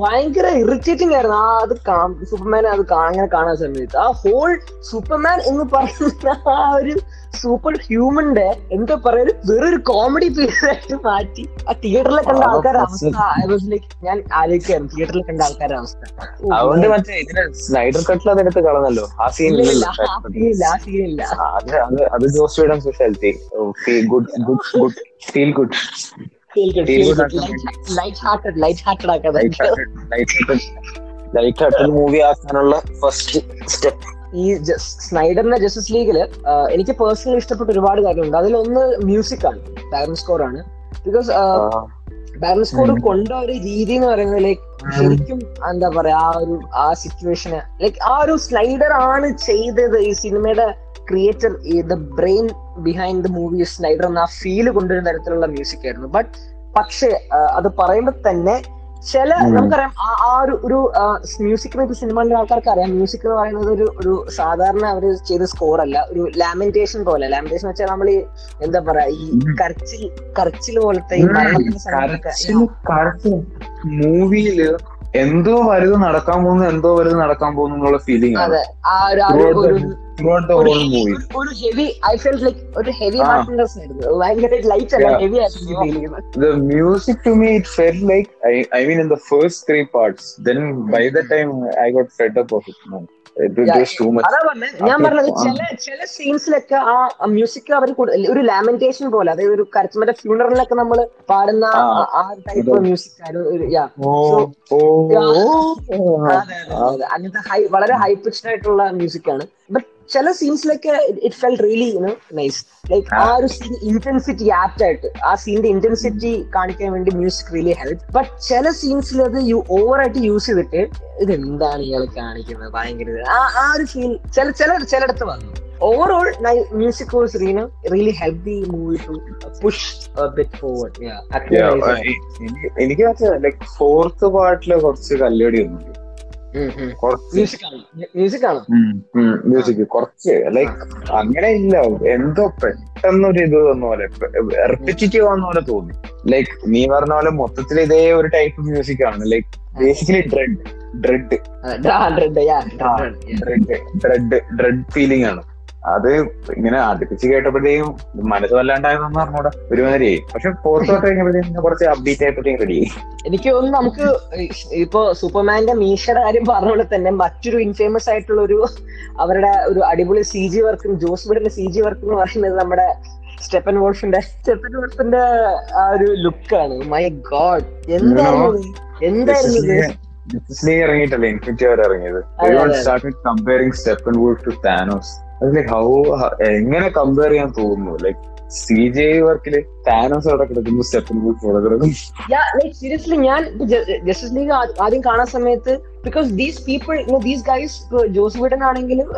ഭയങ്കര ഇറിറ്റേറ്റിംഗ് ആയിരുന്നു. ആ അത് സൂപ്പർമാൻ അത് അങ്ങനെ കാണാൻ സമയത്ത്. ആ ഹോൾ സൂപ്പർമാൻ എന്ന് പറയുന്ന ആ ഒരു സൂപ്പർ ഹ്യൂമന്റെ എന്താ പറയാ ഒരു വെറൊരു കോമഡി പീസ് ആയിട്ട് മാറ്റി. ആ തിയേറ്ററിലെ കണ്ട ആൾക്കാരുടെ അവസ്ഥ I was like, ഞാൻ ആലോചിക്കായിരുന്നു തിയേറ്ററിൽ കണ്ട ആൾക്കാരുടെ അവസ്ഥ. അതുകൊണ്ട് മറ്റേ ഇതിന് സ്നൈഡർ കട്ടിൽ അതെടുത്ത് കളഞ്ഞല്ലോ ആ ഇല്ല, ആ ഇല്ല. അത് അത് അത് Joss Whedon speciality good good good feel good ആക്കാൻ light hearted light hearted light hearted movie ആക്കാനുള്ള ഫസ്റ്റ് സ്റ്റെപ്പ് ഈ സ്നൈഡറിന്റെ ജസ്റ്റിസ് ലീഗിൽ എനിക്ക് പേഴ്സണലി ഇഷ്ടപ്പെട്ട ഒരുപാട് കാര്യമുണ്ട് അതിലൊന്ന് മ്യൂസിക് ആണ്. ബാലൻസ് സ്കോർ ആണ് ബിക്കോസ് ബാലൻസ് സ്കോർ. കൊണ്ട ഒരു രീതി എന്ന് പറയുന്നത് ലൈക്ക് ശരിക്കും എന്താ പറയാ ആ ഒരു ആ സിറ്റുവേഷന് ലൈക്ക് ആ ഒരു സ്ലൈഡർ ആണ് ചെയ്തത്. ഈ സിനിമയുടെ ക്രിയേറ്റർ ഈ the brain behind the movie Snyder എന്ന ആ ഫീൽ കൊണ്ടുവരുന്ന തരത്തിലുള്ള മ്യൂസിക് ആയിരുന്നു. ബട്ട് പക്ഷേ അത് പറയുമ്പോൾ തന്നെ ചില. നമുക്കറിയാം ആ ഒരു ഒരു മ്യൂസിക്കിനെ ഇപ്പൊ സിനിമയിലെ ആൾക്കാർക്ക് അറിയാം മ്യൂസിക് എന്ന് പറയുന്നത് ഒരു ഒരു സാധാരണ അവർ ചെയ്ത സ്കോർ അല്ല. ഒരു ലാമെന്റേഷൻ പോലെ. ലാമെന്റേഷൻ വെച്ചാൽ നമ്മൾ ഈ എന്താ പറയാ ഈ കറച്ചിൽ കരച്ചിൽ കരച്ചിൽ പോലത്തെ ഈ മരണത്തിന്റെ മൂവിയിൽ എന്തോ വലുത് നടക്കാൻ പോകുന്നു എന്തോ വലുത് നടക്കാൻ പോകുന്നു എന്നുള്ള ഫീലിംഗ് ആണ്. ഒരു the heavy I felt like ഒരു ഹെവി ലൈറ്റ് അല്ല ഹെവി ആയിരുന്നു feel to me it felt I mean in the first three parts then by the time I by the up of got അതാ പറഞ്ഞത് ഞാൻ പറഞ്ഞത് ചില ചില സീൻസിലൊക്കെ ആ മ്യൂസിക് അവർ ഒരു ലാമെന്റേഷൻ പോലെ അതായത് ഒരു കരച്ചുമറ്റ ഫ്യൂണറലിലൊക്കെ നമ്മൾ പാടുന്ന ആ. Type of music. അങ്ങനത്തെ ഹൈ വളരെ ഹൈ പിച്ച്ഡ് ആയിട്ടുള്ള മ്യൂസിക് ആണ്. ബട്ട് ചില സീൻസിലൊക്കെ it felt really you know nice like ആ. ഒരു സീൻ ഇന്റൻസിറ്റി ആപ്റ്റ് ആയിട്ട് ആ സീനിന്റെ ഇന്റൻസിറ്റി കാണിക്കാൻ വേണ്ടി മ്യൂസിക് റിയലി ഹെൽപ്പ് ബട്ട് ചില സീൻസിൽ അത് യു ഓവർ ആയിട്ട് യൂസ് ചെയ്തിട്ട് ഇത് എന്താണ് ഇയാൾ കാണിക്കുന്നത്? ഭയങ്കര. ആ ആ ഒരു ഫീൽ ചില ചില ചിലയിടത്ത് വന്നു. Overall music was Reno really help the movie to push bit forward എനിക്ക് മറ്റേ ലൈക് ഫോർത്ത് പാർട്ടിൽ കുറച്ച് കല്ലടി ഒന്നുണ്ട് മ്യൂസിക് ആണ്. മ്യൂസിക് കുറച്ച് ലൈക്ക് അങ്ങനെ ഇല്ല. എന്തോ പെട്ടെന്നൊരു ഇത് വന്ന പോലെ റെപ്പിറ്റേറ്റീവ് ആവുന്ന പോലെ തോന്നി. ലൈക്ക് നീ പറഞ്ഞ പോലെ മൊത്തത്തിൽ ഇതേ ഒരു ടൈപ്പ് മ്യൂസിക് ആണ്. Like basically dread dread dread dread dread feeling ആണ്. അത് ഇങ്ങനെ അടുപ്പിച്ച് കേട്ടപ്പോഴേയും മനസ്സ് വല്ലാണ്ടായെന്ന് പറഞ്ഞൂടെ ഒരുമാതിരി പക്ഷെ ഫോർത്ത് തൊട്ട് കഴിഞ്ഞപ്പോഴത്തേക്കും കുറച്ച് അപ്ഡേറ്റ് ആയപ്പോഴത്തേക്കും റെഡി എനിക്ക് തോന്നുന്നു നമുക്ക് ഇപ്പൊ സൂപ്പർമാന്റെ മീശയുടെ കാര്യം പറഞ്ഞ പോലെ തന്നെ മറ്റൊരു ഇൻഫേമസ് ആയിട്ടുള്ള ഒരു അവരുടെ ഒരു അടിപൊളി സി ജി വർക്കും ജോസ് ബിഡിന്റെ സി ജി വർക്ക് എന്ന് പറയുന്നത് നമ്മുടെ സ്റ്റെപ്പൻ വോൾഫിന്റെ സ്റ്റെപ്പൻ വോൾഫിന്റെ ആ ഒരു ലുക്കാണ് മൈ ഗോഡ് എന്തായിരുന്നു? എന്തായിരുന്നു ഇത്? ഇറങ്ങിയിട്ടല്ലേ ഇൻഫിനിറ്റി വരെ ഇറങ്ങിയത്? Comparing Steppenwolf to Thanos like how എങ്ങനെ കമ്പയർ ചെയ്യാൻ തോന്നുന്നു? ലൈക് സി ജെ വർക്കിൽ താനോസ് അവിടെ കിടക്കുന്നു സ്റ്റെപ്പൻ വൂൾഫ് അവിടെ സീരിയസ്ലി ഞാൻ ജസ്റ്റിസ് ലീഗ് ആദ്യം കാണാൻ സമയത്ത് because these people these guys Joss Whedon ആണെങ്കിലും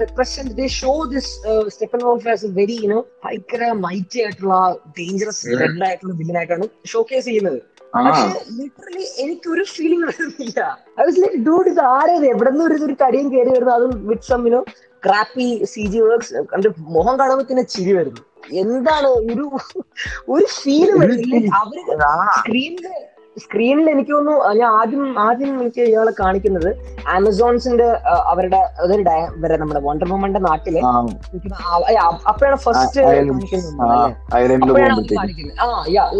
represent show this Steppenwolf as a very you know ഭയങ്കര മൈറ്റി ആയിട്ടുള്ള ഡേഞ്ചറസ് Mm. ആയിട്ടുള്ള വില്ലനായിട്ടാണ് കേസ് ചെയ്യുന്നത്. പക്ഷെ ലിറ്ററലി എനിക്ക് ഒരു ഫീലിംഗ് വരുന്നില്ല. ഐ വാസ് ലൈക്ക് ഡൂഡ് ഇത് ആരേത്? എവിടെ നിന്ന് ഒരു ഒരു കടിയും കയറി വരുന്നു? അതും with so many crappy C G works കണ്ട് മുഖം കാണുമ്പോൾ തന്നെ ചിരി വരുന്നു. എന്താണ് ഒരു ഒരു ഫീൽ വരുന്നില്ല. അവർ സ്ക്രീനിൽ സ്ക്രീനിൽ എനിക്ക് തോന്നുന്നു ഞാൻ ആദ്യം ആദ്യം എനിക്ക് ഇയാളെ കാണിക്കുന്നത് ആമസോൺസിന്റെ അവരുടെ അതൊരു ഡയ- നമ്മുടെ വണ്ടർ വുമന്റെ നാട്ടിൽ. അപ്പോഴാണ് ഫസ്റ്റ്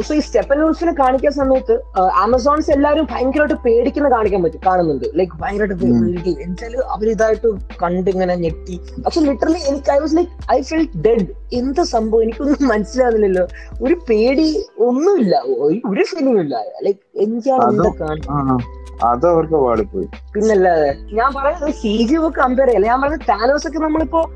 സോ ഈ സ്റ്റെപ്പൻ വൂൾഫിനെ കാണിക്കുന്ന സമയത്ത് ആമസോൺസ് എല്ലാവരും ഭയങ്കരമായിട്ട് പേടിക്കുന്ന കാണിക്കാൻ പറ്റും കാണുന്നുണ്ട്. ലൈക്ക് ഭയങ്കരമായിട്ട്. പേടിക്കും. എന്നുവെച്ചാൽ അവരിതായിട്ട് കണ്ടിങ്ങനെ ഞെട്ടി. പക്ഷെ ലിറ്ററലി എനിക്ക് I was like I feel dead എന്ത് സംഭവം? എനിക്കൊന്നും മനസ്സിലാകുന്നില്ലല്ലോ ഒരു പേടി ഒന്നുമില്ല. ഒരു- ഫീലിംഗ് ഇല്ല. ലൈക് എന്താണ് എന്താ കാണി ആ അത് അവർക്ക് പാടിപ്പോയി പിന്നല്ലാതെ ഞാൻ പറയുന്നത് സി ജി ഒക്കെ കമ്പയർ ചെയ്യല്ല? ഞാൻ പറയുന്നത് താനോസ് ഒക്കെ നമ്മളിപ്പോ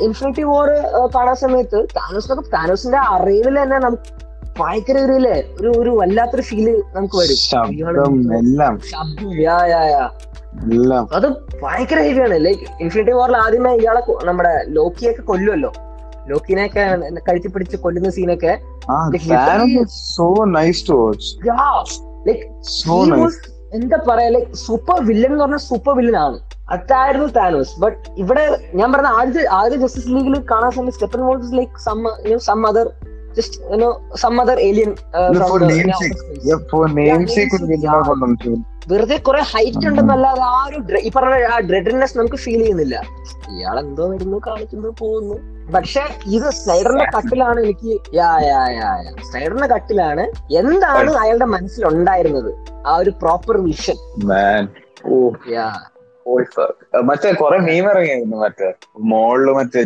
ഇൻഫിനിറ്റി വോർ കാണാൻ സമയത്ത് താനോസിനൊക്കെ താനോസിന്റെ അറിവിൽ തന്നെ നമുക്ക് ഭയങ്കര ഒരു ഇല്ലേ? ഒരു ഒരു വല്ലാത്തൊരു ഫീൽ നമുക്ക് വരും. ശബ്ദം എല്ലാം. ശബ്ദം യാ യാ യാ. എല്ലാം. അത് ഭയങ്കര ഹെവിയാണ് ലൈക്ക് ഇൻഫിനിറ്റി വാറിൽ ആദ്യമേ ഇയാളെ നമ്മുടെ ലോക്കിയൊക്കെ കൊല്ലുമല്ലോ ലോക്കിനെയൊക്കെ കഴിച്ചു പിടിച്ച് കൊല്ലുന്ന സീനൊക്കെ so nice to watch like so nice എന്താ പറയാ ലൈക് സൂപ്പർ വില്ലൻ എന്ന് പറഞ്ഞാൽ സൂപ്പർ വില്ലൻ ആണ്. അതായിരുന്നു താനോസ് ബട്ട് ഇവിടെ ഞാൻ പറഞ്ഞ ആദ്യത്തെ ആദ്യ ജസ്റ്റിസ് ലീഗിൽ കാണാൻ സമയത്ത് Steppenwolf like some some other just some other alien വെറുതെ കുറെ ഹൈറ്റ് ഉണ്ടെന്നല്ലാതെ ആ ഒരു ഈ പറഞ്ഞ ആ ഡ്രെഡ്നെസ് നമുക്ക് ഫീൽ ചെയ്യുന്നില്ല. ഇയാൾ എന്തോ വരുന്നു കാണിക്കുന്നു പോകുന്നു. പക്ഷെ ഇത് സ്നൈഡറിന്റെ കട്ടിലാണ് എനിക്ക് യാ യാ യാ യാ. സ്നൈഡറിന്റെ കട്ടിലാണ് എന്താണ് അയാളുടെ മനസ്സിൽ ഉണ്ടായിരുന്നത് ആ ഒരു proper vision oh yeah. Oh fuck. മറ്റേ കൊറേ മീം ഇറങ്ങിയായിരുന്നു മറ്റേ. മോളിൽ മറ്റേ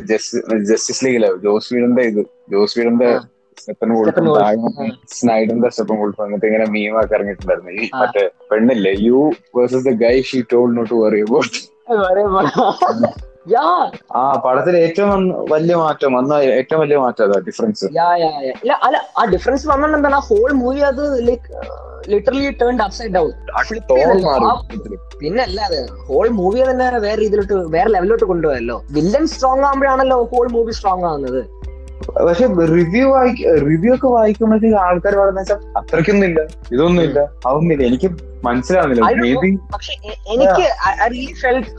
ജസ്റ്റിസ് ലീഗിൽ ജോസ് വീടിന്റെ ഇത്. ജോസ് വീടിന്റെ. സ്റ്റെപ്പൻ കൊടുത്തു. സ്നൈഡറിന്റെ സ്റ്റെപ്പൻ കൊടുത്തു എന്നിട്ട് ഇങ്ങനെ മീമൊക്കെ ഇറങ്ങിയിട്ടുണ്ടായിരുന്നു. ഈ. മറ്റേ പെണ്ണില്ലേ? You versus the guy she told not worry about ആ പടത്തിൽ ഏറ്റവും വലിയ മാറ്റം വന്ന ഏറ്റവും വലിയ മാറ്റം അതാ ഡിഫറൻസ് അല്ല ആ ഡിഫറൻസ് വന്നത് എന്താണ് ആ ഹോൾ മൂവി അത് like literally turn upside down പിന്നെ അല്ലാതെ ഹോൾ മൂവി തന്നെ വേറെ രീതിയിലോട്ട് വേറെ ലെവലിലോട്ട് കൊണ്ടുപോയല്ലോ. വില്ലൻ സ്ട്രോങ് ആകുമ്പോഴാണല്ലോ ഹോൾ മൂവി സ്ട്രോങ് ആവുന്നത്. പക്ഷെ റിവ്യൂ വായിക്ക റിവ്യൂ ഒക്കെ വായിക്കുമ്പോഴത്തേക്ക് ആൾക്കാർ പറയുന്ന വെച്ചാൽ അത്രയ്ക്കൊന്നും ഇല്ല ഇതൊന്നും ഇല്ല അതൊന്നുമില്ല. എനിക്ക് മനസ്സിലാവുന്നില്ല. പക്ഷെ എനിക്ക് I really felt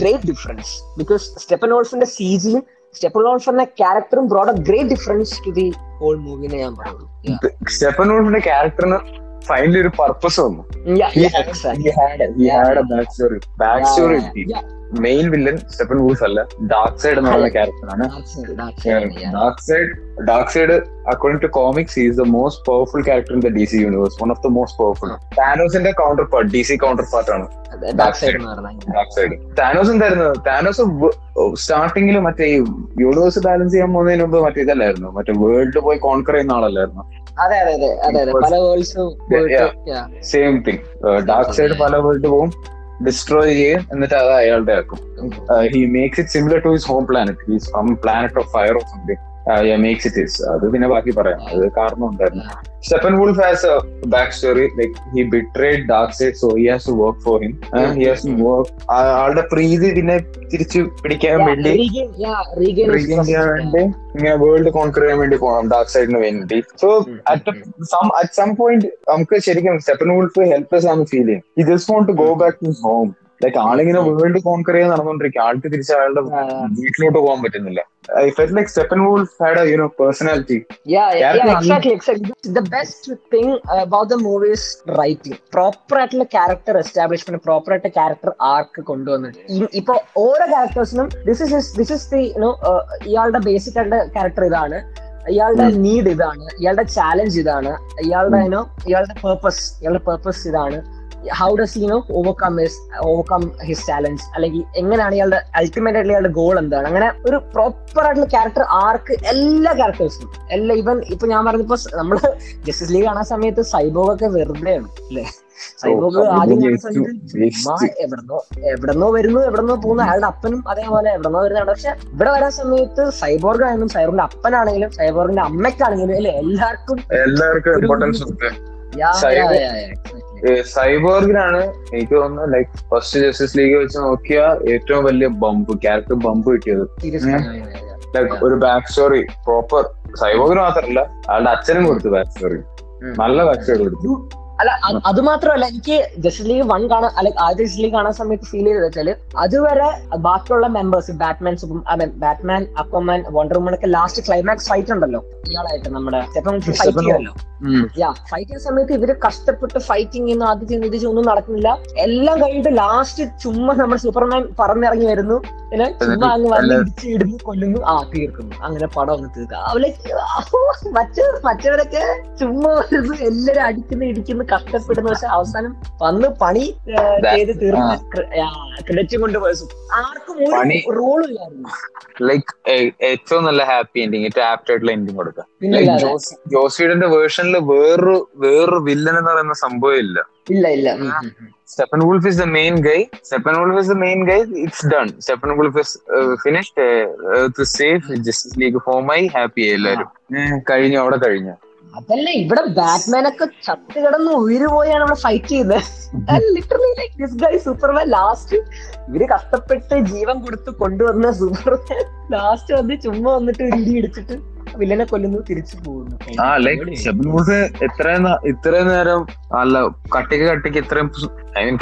great difference because സ്റ്റെപ്പൻ ഓൾഫിന്റെ സീജിയും സ്റ്റെപ്പൻ ഓൾഫിന്റെ ക്യാരക്ടറും brought a great difference to the whole മൂവിനെ ഞാൻ പറയുന്നു. സ്റ്റെപ്പൻ ഓൾഫിന്റെ ക്യാരക്ടറിന് ഫൈനലി ഒരു പർപ്പസ് വന്നു. Back story back story main villain Steppenwolf അല്ല. ഡാർക്ക് സൈഡ് എന്ന് പറയുന്ന ക്യാരക്ടറാണ് Darkseid Darkseid according to comics is the most powerful character in the D C universe one of the most powerful താനോസിന്റെ counterpart D C counterpart ആണ്. Darkseid Darkseid Thanos എന്തായിരുന്നു? Thanos സ്റ്റാർട്ടിങ്ങിൽ മറ്റേ universe balance ചെയ്യാൻ പോകുന്നതിന് മുമ്പ് മറ്റേ ഇതല്ലായിരുന്നു? മറ്റേ world പോയി കോൺകർ ചെയ്യുന്ന ആളല്ലായിരുന്നു? അതെ അതെ അതെ അതെ അതെ. പല വേൾഡ്സും സെയിം തിങ് ഡാർക്ക് സൈഡ് പല വേൾഡ് പോവും. ഡിസ്ട്രോയ് ചെയ്യും എന്നിട്ട് അത് അയാളുടെ ആക്കും. He makes it similar to his home planet he's from planet of fire of something makes it is അത് പിന്നെ ബാക്കി പറയാം. അത് കാരണം ഉണ്ടായിരുന്നു. Steppenwolf has a back story like he betrayed Darkseid so he has to work for him he has to work ആളുടെ പ്രീതി പിന്നെ തിരിച്ചു പിടിക്കാൻ വേണ്ടി റീഗെയിൻ ചെയ്യാൻ വേണ്ടി ഇങ്ങനെ വേൾഡ് കോൺക്വർ ചെയ്യാൻ വേണ്ടി പോകണം ഡാർക്ക് സൈഡിന് വേണ്ടി. So at some at some point നമുക്ക് ശരിക്കും സ്റ്റെപ്പൻ വുൾഫ് ഹെൽപ്ലെസ് ആണ് ഫീൽ ചെയ്യും. He just want to go back to home like ആളിങ്ങനെ വേൾഡ് കോൺകർ ചെയ്യാൻ നടന്നുകൊണ്ടിരിക്കുക ആൾക്ക് തിരിച്ച് അയാളുടെ വീട്ടിലോട്ട് പോകാൻ പറ്റുന്നില്ല. I felt like Steppenwolf had you know personality yeah yeah, Character yeah, exactly, exactly. The best thing about the movie is writing. Proper ആയിട്ടുള്ള ക്യാരക്ടർ എസ്റ്റാബ്ലിഷ്മെന്റ് പ്രോപ്പർ ആയിട്ട് ക്യാരക്ടർ ആർക്ക് കൊണ്ടുവന്നിട്ട് ഇപ്പൊ ഓരോ ക്യാരക്ടേഴ്സിനും this is this is the you know ഇയാളുടെ basic ആയിട്ടുള്ള character ഇതാണ്. ഇയാളുടെ need ഇതാണ്. ഇയാളുടെ ചാലഞ്ച് ഇതാണ്. ഇയാളുടെ ഇയാളുടെ പേർപ്പസ് ഇയാളുടെ പേർപ്പസ് ഇതാണ്. How does you know overcome his overcome his challenge അല്ലെങ്കിൽ എങ്ങനെയാണ് ഇയാളുടെ അൾട്ടിമേറ്റ് ആയിട്ടുള്ള ഇയാളുടെ ഗോൾ എന്താണ്? അങ്ങനെ ഒരു പ്രോപ്പർ ആയിട്ടുള്ള ക്യാരക്ടർ ആർക്ക് എല്ലാ ക്യാരക്ടേഴ്സിനും എല്ലാ ഇവൻ ഇപ്പൊ ഞാൻ പറഞ്ഞപ്പോ നമ്മൾ ജസ്റ്റിസ് ലീഗ് കാണാൻ സമയത്ത് സൈബോഗ് ഒക്കെ വെറുതെയാണ് അല്ലെ? സൈബോഗ് ആദ്യം എവിടെന്നോ എവിടെന്നോ വരുന്നു എവിടെന്നോ പോകുന്നു. അയാളുടെ അപ്പനും അതേപോലെ എവിടെന്നോ വരുന്നതാണ്. പക്ഷെ ഇവിടെ വരാൻ സമയത്ത് സൈബോർഗ് ആണെങ്കിലും സൈബോറിന്റെ അപ്പനാണെങ്കിലും സൈബോറിന്റെ അമ്മയ്ക്കാണെങ്കിലും അല്ലെ? എല്ലാവർക്കും എല്ലാവർക്കും ഇമ്പോർട്ടൻസ് സൈബോർഗിനാണ് എനിക്ക് തോന്നുന്നത് ലൈക് ഫസ്റ്റ് ജസ്റ്റിസ് ലീഗ് വെച്ച് നോക്കിയ ഏറ്റവും വലിയ ബമ്പ് ക്യാരക്ടർ ബമ്പ് കിട്ടിയത്. ലൈക്ക് ഒരു ബാക്ക് സ്റ്റോറി പ്രോപ്പർ സൈബോർഗിന് മാത്രമല്ല അയാളുടെ അച്ഛനും കൊടുത്തു ബാക്ക് സ്റ്റോറി നല്ല ബാക്ക് സ്റ്റോറി കൊടുത്തു അല്ല അത് മാത്രമല്ല എനിക്ക് ജസ്റ്റിസ് ലീഗ് വൺ കാണാൻ അല്ല ആദ്യ ജസ്റ്റിസ് ലീഗ് കാണാൻ സമയത്ത് ഫീൽ ചെയ്തത് വെച്ചാൽ അതുവരെ ബാക്കിയുള്ള members Batman Batman Aquaman Wonder Woman ഒക്കെ ലാസ്റ്റ് ക്ലൈമാക്സ് ഫൈറ്റ് ഉണ്ടല്ലോ. ഇയാളായിട്ട് നമ്മുടെ ഫൈറ്റ്. ചെയ്യുമല്ലോ. യാ ഫൈറ്റ് ചെയ്യുന്ന സമയത്ത് ഇവർ കഷ്ടപ്പെട്ട് ഫൈറ്റിംഗ് ചെയ്യുന്നു അത് ചെയ്യുന്നു ഇത് ചെയ്യുന്നു നടക്കുന്നില്ല. എല്ലാം കഴിഞ്ഞിട്ട് ലാസ്റ്റ് ചുമ്മാ നമ്മുടെ സൂപ്പർമാൻ പറന്നിറങ്ങി വരുന്നു. പിന്നെ ചുമ്മാ അങ്ങ് വന്ന് കൊല്ലുന്നു. ആ തീർക്കുന്നു. അങ്ങനെ പടം അങ്ങ് തീർക്കാം അവലേക്ക് മറ്റേ മറ്റവരൊക്കെ ചുമ്മാ വരുന്നു എല്ലാരും അടിക്കുന്നു ഇടിക്കുന്നു. കഷ്ടപ്പെടുന്നു പക്ഷെ അവസാനം വന്ന് പണി ചെയ്ത് തീർന്ന് ക്രെഡിറ്റ് കൊണ്ട് ആർക്കും ഒരു റോളും ഇല്ലായിരുന്നു ലൈക്ക് ഏറ്റവും നല്ല ഹാപ്പി എൻഡിങ് ഏറ്റവും ആപ്റ്റ് ആയിട്ടുള്ള എൻഡിങ് കൊടുക്കുക. ജോസിയുടെ വേർഷനിൽ വേറൊരു വേറൊരു വില്ലൻ എന്ന് പറയുന്ന സംഭവം ഇല്ല. ഇല്ല ഇല്ല. Steppenwolf is the main guy Steppenwolf is the main guy it's done Steppenwolf is finished safe Justice League ഫോമായി happy എല്ലാവരും. കഴിഞ്ഞു അവിടെ കഴിഞ്ഞു. അതല്ല ഇവിടെ ബാറ്റ്മാൻ ഒക്കെ ചത്ത് കിടന്ന് ഉയിര് പോയാണ് ഇവിടെ ഫൈറ്റ് ചെയ്യുന്നത്. Literally like this guy Superman last ഇവർ കഷ്ടപ്പെട്ട് ജീവൻ കൊടുത്ത് കൊണ്ടുവന്ന സൂപ്പർമാൻ ലാസ്റ്റ് വന്ന് ചുമ്മാ വന്നിട്ട് ഒരു ഇടി ഇടിച്ചിട്ട് വില്ലനെ കൊല്ലുന്നു തിരിച്ചു പോകുന്നു. ആ ലൈക്ക് വുൾഫ് ഇത്രയും ഇത്രയും നേരം അല്ല കട്ടിക്ക് കട്ടിക്ക് ഇത്രയും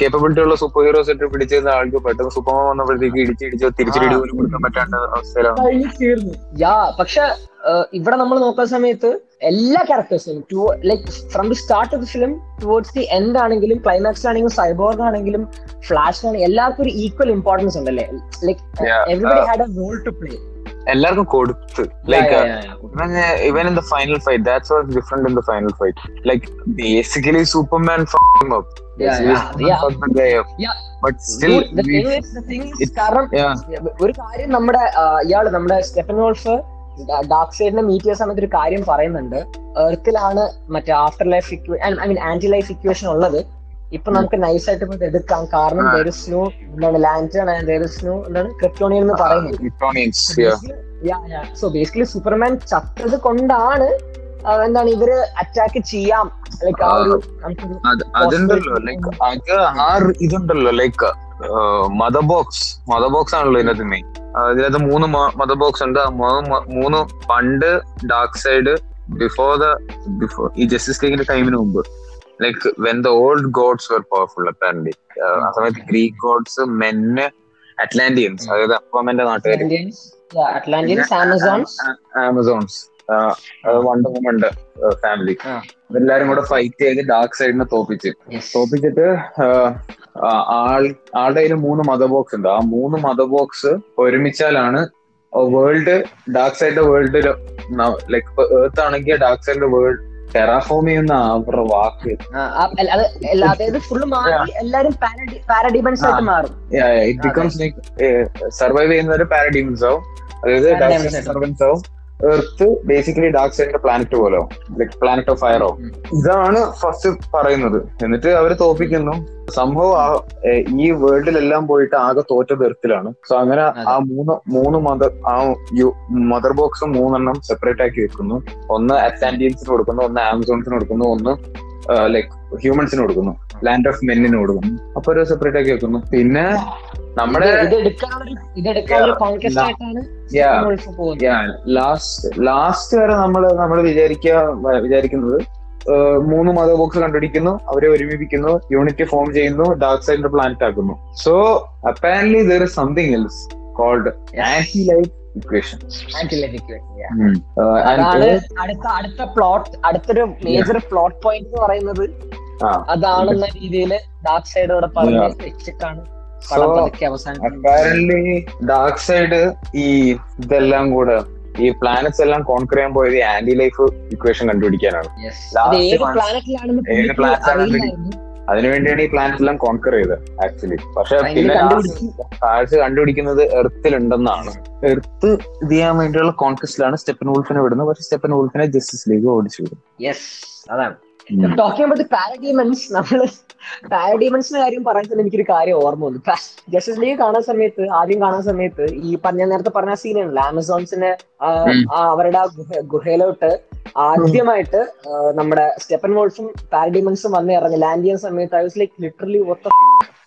കേപ്പബിലിറ്റി ഉള്ള സൂപ്പർ ഹീറോസ് ഇട്ട് പിടിച്ചിരുന്ന ആൾക്ക് പെട്ടെന്ന് സൂപ്പർമാൻ വന്നപ്പോഴത്തേക്ക് ഇടിച്ച് ഇടിച്ച് തിരിച്ചിടി പോലും കൊടുക്കാൻ പറ്റാത്ത അവസ്ഥയിലാണ് യാ പക്ഷെ ഇവിടെ നമ്മൾ നോക്കുന്ന സമയത്ത് എല്ലാ ക്യാരക്ടേഴ്സും to like from the start of the film towards the end ആണെങ്കിലും ക്ലൈമാക്സ് ആണെങ്കിലും സൈബോർഗ് ആണെങ്കിലും ഫ്ലാഷ് ആണെങ്കിലും എല്ലാവർക്കും ഒരു ഈക്വൽ ഇമ്പോർട്ടൻസ് ഉണ്ടല്ലേ? Like Yeah, everybody had a role to play എല്ലാവർക്കും കൊടുത്ത്. Like even in the final fight that's was different in the final fight like basically Superman fucking up ഒരു കാര്യം നമ്മുടെ ഇയാൾ നമ്മുടെ സ്റ്റെഫൻ വോൾഫ് ഡാർക്ക് സൈഡിനെ മീറ്റ് ചെയ്യുന്ന സമയത്ത് ഒരു കാര്യം പറയുന്നുണ്ട്. എർത്തിലാണ് മറ്റേ after life I mean anti life equation ഉള്ളത്. ഇപ്പൊ നമുക്ക് നൈസ് ആയിട്ട് ഇത് എടുക്കാം. കാരണം. സ്നോ എന്താണ് ലാന്റേൺ ആൻഡ് എന്താണ് ക്രിപ്റ്റോണിയൻ എന്ന് പറയുന്നത്. സോ ബേസിക്കലി സൂപ്പർമാൻ ചത്തത് കൊണ്ടാണ് എന്താണ് ഇവർ അറ്റാക്ക് ചെയ്യാം. ലൈക്ക് ആ ഒരു അതുണ്ടല്ലോ ലൈക്ക് അത് ആ ഇതുണ്ടല്ലോ like Mother Box Mother Box ആണല്ലോ ഇതിനകത്ത് മെയിൻ ഇതിനകത്ത് മൂന്ന് മദർ ബോക്സ് ഉണ്ട്. മൂന്ന് മൂന്ന് പണ്ട് Darkseid before the before ഈ ജസ്റ്റിസ് ലീഗിന്റെ ടൈമിന് മുമ്പ്. Like when the old gods were powerful apparent ആ സമയത്ത് ഗ്രീക്ക് ഗോഡ്സ് മെന്ന് അറ്റ്ലാന്റിയൻസ് അതായത് അപ്പമ്മന്റെ നാട്ടുകാർ ആമസോൺസ് വണ്ടർ വുമന്റെ ഫാമിലി. എല്ലാരും കൂടെ ഫൈറ്റ് ചെയ്ത് ഡാർക്ക് സൈഡിനെ തോപ്പിച്ച്. തോപ്പിച്ചിട്ട് ആൾ ആളുടെ കയ്യിൽ മൂന്ന് മത ബോക്സ് ഉണ്ട്. ആ മൂന്ന് മത ബോക്സ് ഒരുമിച്ചാലാണ് വേൾഡ് ഡാർക്ക് സൈഡിന്റെ വേൾഡിൽ ലൈക്ക് ഏർത്ത് ആണെങ്കിൽ ഡാർക്ക് സൈഡിന്റെ വേൾഡ് ടെറാഫോം ചെയ്യുന്ന അവരുടെ വാക്ക്? അതായത് ഫുള്ള് മാറി എല്ലാരും പാരഡിമൻസ് ആയിട്ട് മാറും. ഇറ്റ് ബിക്കംസ് ലൈക്ക് സർവൈവ് ചെയ്യുന്നവര് പാരഡീമൻസ് ആവും. അതായത്. സർവൻസ് ആവും. എർത്ത് ബേസിക്കലി ഡാർക്ക് സൈഡിന്റെ പ്ലാനറ്റ് പോലോ? ലൈക് പ്ലാനറ്റ് ഓഫ് ഫയറോ ഇതാണ് ഫസ്റ്റ് പറയുന്നത്. എന്നിട്ട് അവർ തോപ്പിക്കുന്നു. സംഭവം ഈ വേൾഡിലെല്ലാം പോയിട്ട് ആകെ തോറ്റത് എർത്തിലാണ് സോ അങ്ങനെ ആ മൂന്ന് മൂന്ന് മദർ ആ മദർ ബോക്സ് മൂന്നെണ്ണം സെപ്പറേറ്റ് ആക്കി വെക്കുന്നു. ഒന്ന് അറ്റ്ലാന്റിയൻസിന് കൊടുക്കുന്നു ഒന്ന് ആമസോൺസിന് കൊടുക്കുന്നു ഒന്ന് ലൈക് ഹ്യൂമൻസിന് കൊടുക്കുന്നു. ലാൻഡ് ഓഫ് മെന്നിന് കൊടുക്കുന്നു. അപ്പൊ ഒരു സെപ്പറേറ്റ് ആക്കി വെക്കുന്നു. പിന്നെ നമ്മുടെ ലാസ്റ്റ് ലാസ്റ്റ് വരെ നമ്മൾ നമ്മൾ വിചാരിക്കുക വിചാരിക്കുന്നത് മൂന്ന് മതബോക്സ് ബോക്സ് കണ്ടുപിടിക്കുന്നു അവരെ ഒരുമിപ്പിക്കുന്നു യൂണിറ്റ് ഫോം ചെയ്യുന്നു ഡാർക്ക് സൈഡിന്റെ പ്ലാനറ്റ് ആക്കുന്നു. So apparently there is something else called anti life equation. അടുത്ത അടുത്ത പ്ലോട്ട് അടുത്തൊരു മേജർ പ്ലോട്ട് പോയിന്റ് എന്ന് പറയുന്നത് അതാണെന്ന രീതിയിൽ ഡാർക്ക് സൈഡ് ഇവിടെ പറഞ്ഞ് വെച്ചിട്ടാണ് അവസാനിക്കുന്നത് ഡാർക്ക് സൈഡ് ഈ ഇതെല്ലാം കൂടെ ഈ പ്ലാനറ്റ്സ് എല്ലാം കോൺക്വർ ചെയ്യാൻ പോയത് ആന്റി ലൈഫ് ഇക്വേഷൻ കണ്ടുപിടിക്കാനാണ്. അതിനു വേണ്ടിയാണ് ഈ പ്ലാനറ്റ് എല്ലാം കോൺക്വർ ചെയ്തത് ആക്ച്വലി പക്ഷെ പിന്നെ കാഴ്ച കണ്ടുപിടിക്കുന്നത് എർത്തിലുണ്ടെന്നാണ്. എർത്ത് ഇത് ചെയ്യാൻ വേണ്ടിയുള്ള കോൺക്വസ്റ്റിലാണ് സ്റ്റെപ്പൻ വുൾഫിനെ വിടുന്നത്. പക്ഷെ സ്റ്റെപ്പൻ വുൾഫിനെ ജസ്റ്റിസ് ലീഗ് ഓടിച്ചു വിടും. യെസ് അതാണ്. ടോക്കിംഗ് അബൌട്ട് പാരഡീമൻസ് നമ്മൾ പാരഡീമൻസിന്റെ കാര്യം പറയുന്നത് എനിക്കൊരു കാര്യം ഓർമ്മ വന്നു. ജസ്റ്റിസ് ലീഗ് കാണാൻ സമയത്ത് ആദ്യം കാണാൻ സമയത്ത് ഈ പറഞ്ഞ നേരത്തെ പറഞ്ഞ സീനാണല്ലോ ആമസോൺസിന്റെ ആ, അവരുടെ ആ ഗുഹ- ഗുഹയിലോട്ട് ആദ്യമായിട്ട് നമ്മുടെ സ്റ്റെപ്പൻ വോൾഫും പാരഡീമൻസും വന്ന് ഇറങ്ങി. ലാൻഡ് ചെയ്യുന്ന സമയത്ത് ഐ വാസ് ലൈക്ക് ലിറ്ററലി ഒത്ത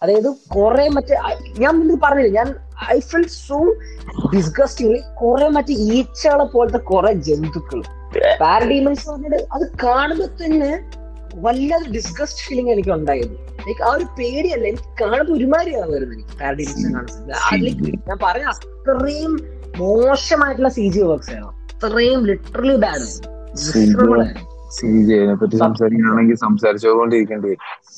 അതായത് കുറെ മറ്റേ ഞാൻ മുന്നിൽ പറഞ്ഞില്ല ഞാൻ ഐ ഫിൽ സോ ഡിസ്ഗസ്റ്റിംഗ് കുറെ മറ്റേ ഈച്ചകളെ പോലത്തെ കുറെ ജന്തുക്കൾ പാരഡീമൻസ് പറഞ്ഞിട്ട് അത് കാണുമ്പോ തന്നെ വല്ലാതെ ഡിസ്ഗസ്റ്റ് ഫീലിംഗ് എനിക്ക് ഉണ്ടായത് ലൈക്ക് ആ ഒരു പേടിയല്ല എനിക്ക് കാണുമ്പോൾ ഒരുമാതിരിയാണ് വരുന്നത് എനിക്ക് പാരഡീമൻസ് കാണുന്നത് ഞാൻ പറഞ്ഞ അത്രയും മോശമായിട്ടുള്ള സി ജി വർക്ക്സ് ആണ് അത്രയും ലിറ്ററലി ബാഡ് സി ജിയെ പറ്റി സംസാരിക്കുകയാണെങ്കിൽ സംസാരിച്ചുകൊണ്ടിരിക്കേണ്ടി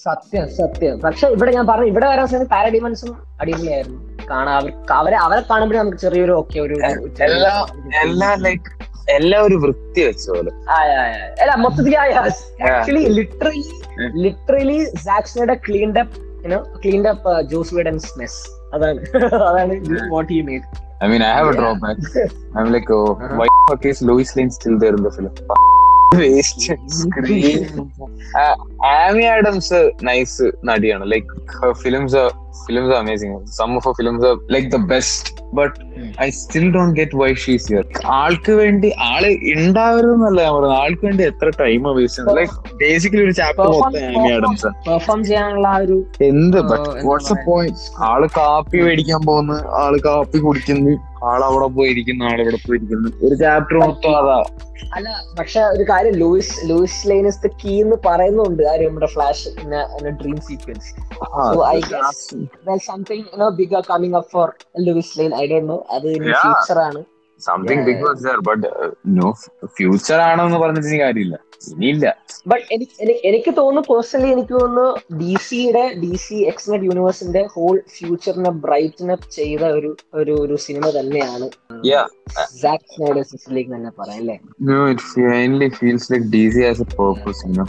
സത്യം സത്യം. പക്ഷെ ഇവിടെ ഞാൻ പറഞ്ഞു ഇവിടെ വരാൻ സമയത്ത് പാരഡിമൻസും അടിപൊളിയായിരുന്നു. കാണാൻ അവർക്ക് അവരെ അവരെ കാണുമ്പോഴേ നമുക്ക് ചെറിയൊരു ഓക്കെ ഒരു എല്ലാ ലൈക്ക് എല്ലാം ഒരു വൃത്തി വെച്ച പോലെ. അല്ല മൊത്തത്തിൽ actually literally literally സാക്സിനയുടെ cleaned up you know cleaned up Joss Whedon's mess അതാണ് അതാണ് what he made I mean, I have a drawback. I'm like, oh, Uh-huh. why the fuck is Louis Lane still there in the film? Uh, Adams, uh, nice നടിയാണ് like her films are films are amazing. Some of her films are like the best, but mm. I still don't get why she's here. ആൾക്ക് വേണ്ടി ആൾ ഉണ്ടാവരുതെന്നല്ല ഞാൻ പറയുന്നത്. ആൾക്ക് വേണ്ടി എത്ര time waste like basically ഒരു chapter മൊത്തം പെർഫോം ചെയ്യാനുള്ള ആ ഒരു എന്ത്? ബട്ട് വാട്സ് എ പോയിന്റ് ആൾ കാപ്പി മേടിക്കാൻ പോകുന്നു. ആൾ കാപ്പി കുടിക്കുന്നു. ആളവിടെ പോയിരിക്കുന്നു. ആളിവിടെ പോയിരിക്കുന്നു. ഒരു ചാപ്റ്റർ മൊത്തം അതാ. അല്ല പക്ഷെ ഒരു കാര്യം ലൂയിസ് ലൂയിസ് ലൈനസ് കീ എന്ന് പറയുന്നുണ്ട് ആ നമ്മുടെ Flash dream sequence So I guess there's something you know bigger coming up for Lewis Lane. I don't know. അത് future ആണ്. Something big was there but no future ആണെന്ന് പറഞ്ഞിട്ട് കാര്യമില്ല. ഇനിയില്ല. But എനിക്ക് എനിക്ക് തോന്നുന്നു പേഴ്സണലി എനിക്ക് തോന്നുന്നു ഡി സിയുടെ ഡി സി എക്സ്നെറ്റ് യൂണിവേഴ്സിന്റെ ഹോൾ ഫ്യൂച്ചറിനെ ബ്രൈറ്റൻ അപ്പ് ചെയ്ത ഒരു ഒരു ഒരു സിനിമ തന്നെയാണ്. തന്നെ പറയാം അല്ലേ? Finally feels like D C as a purpose you know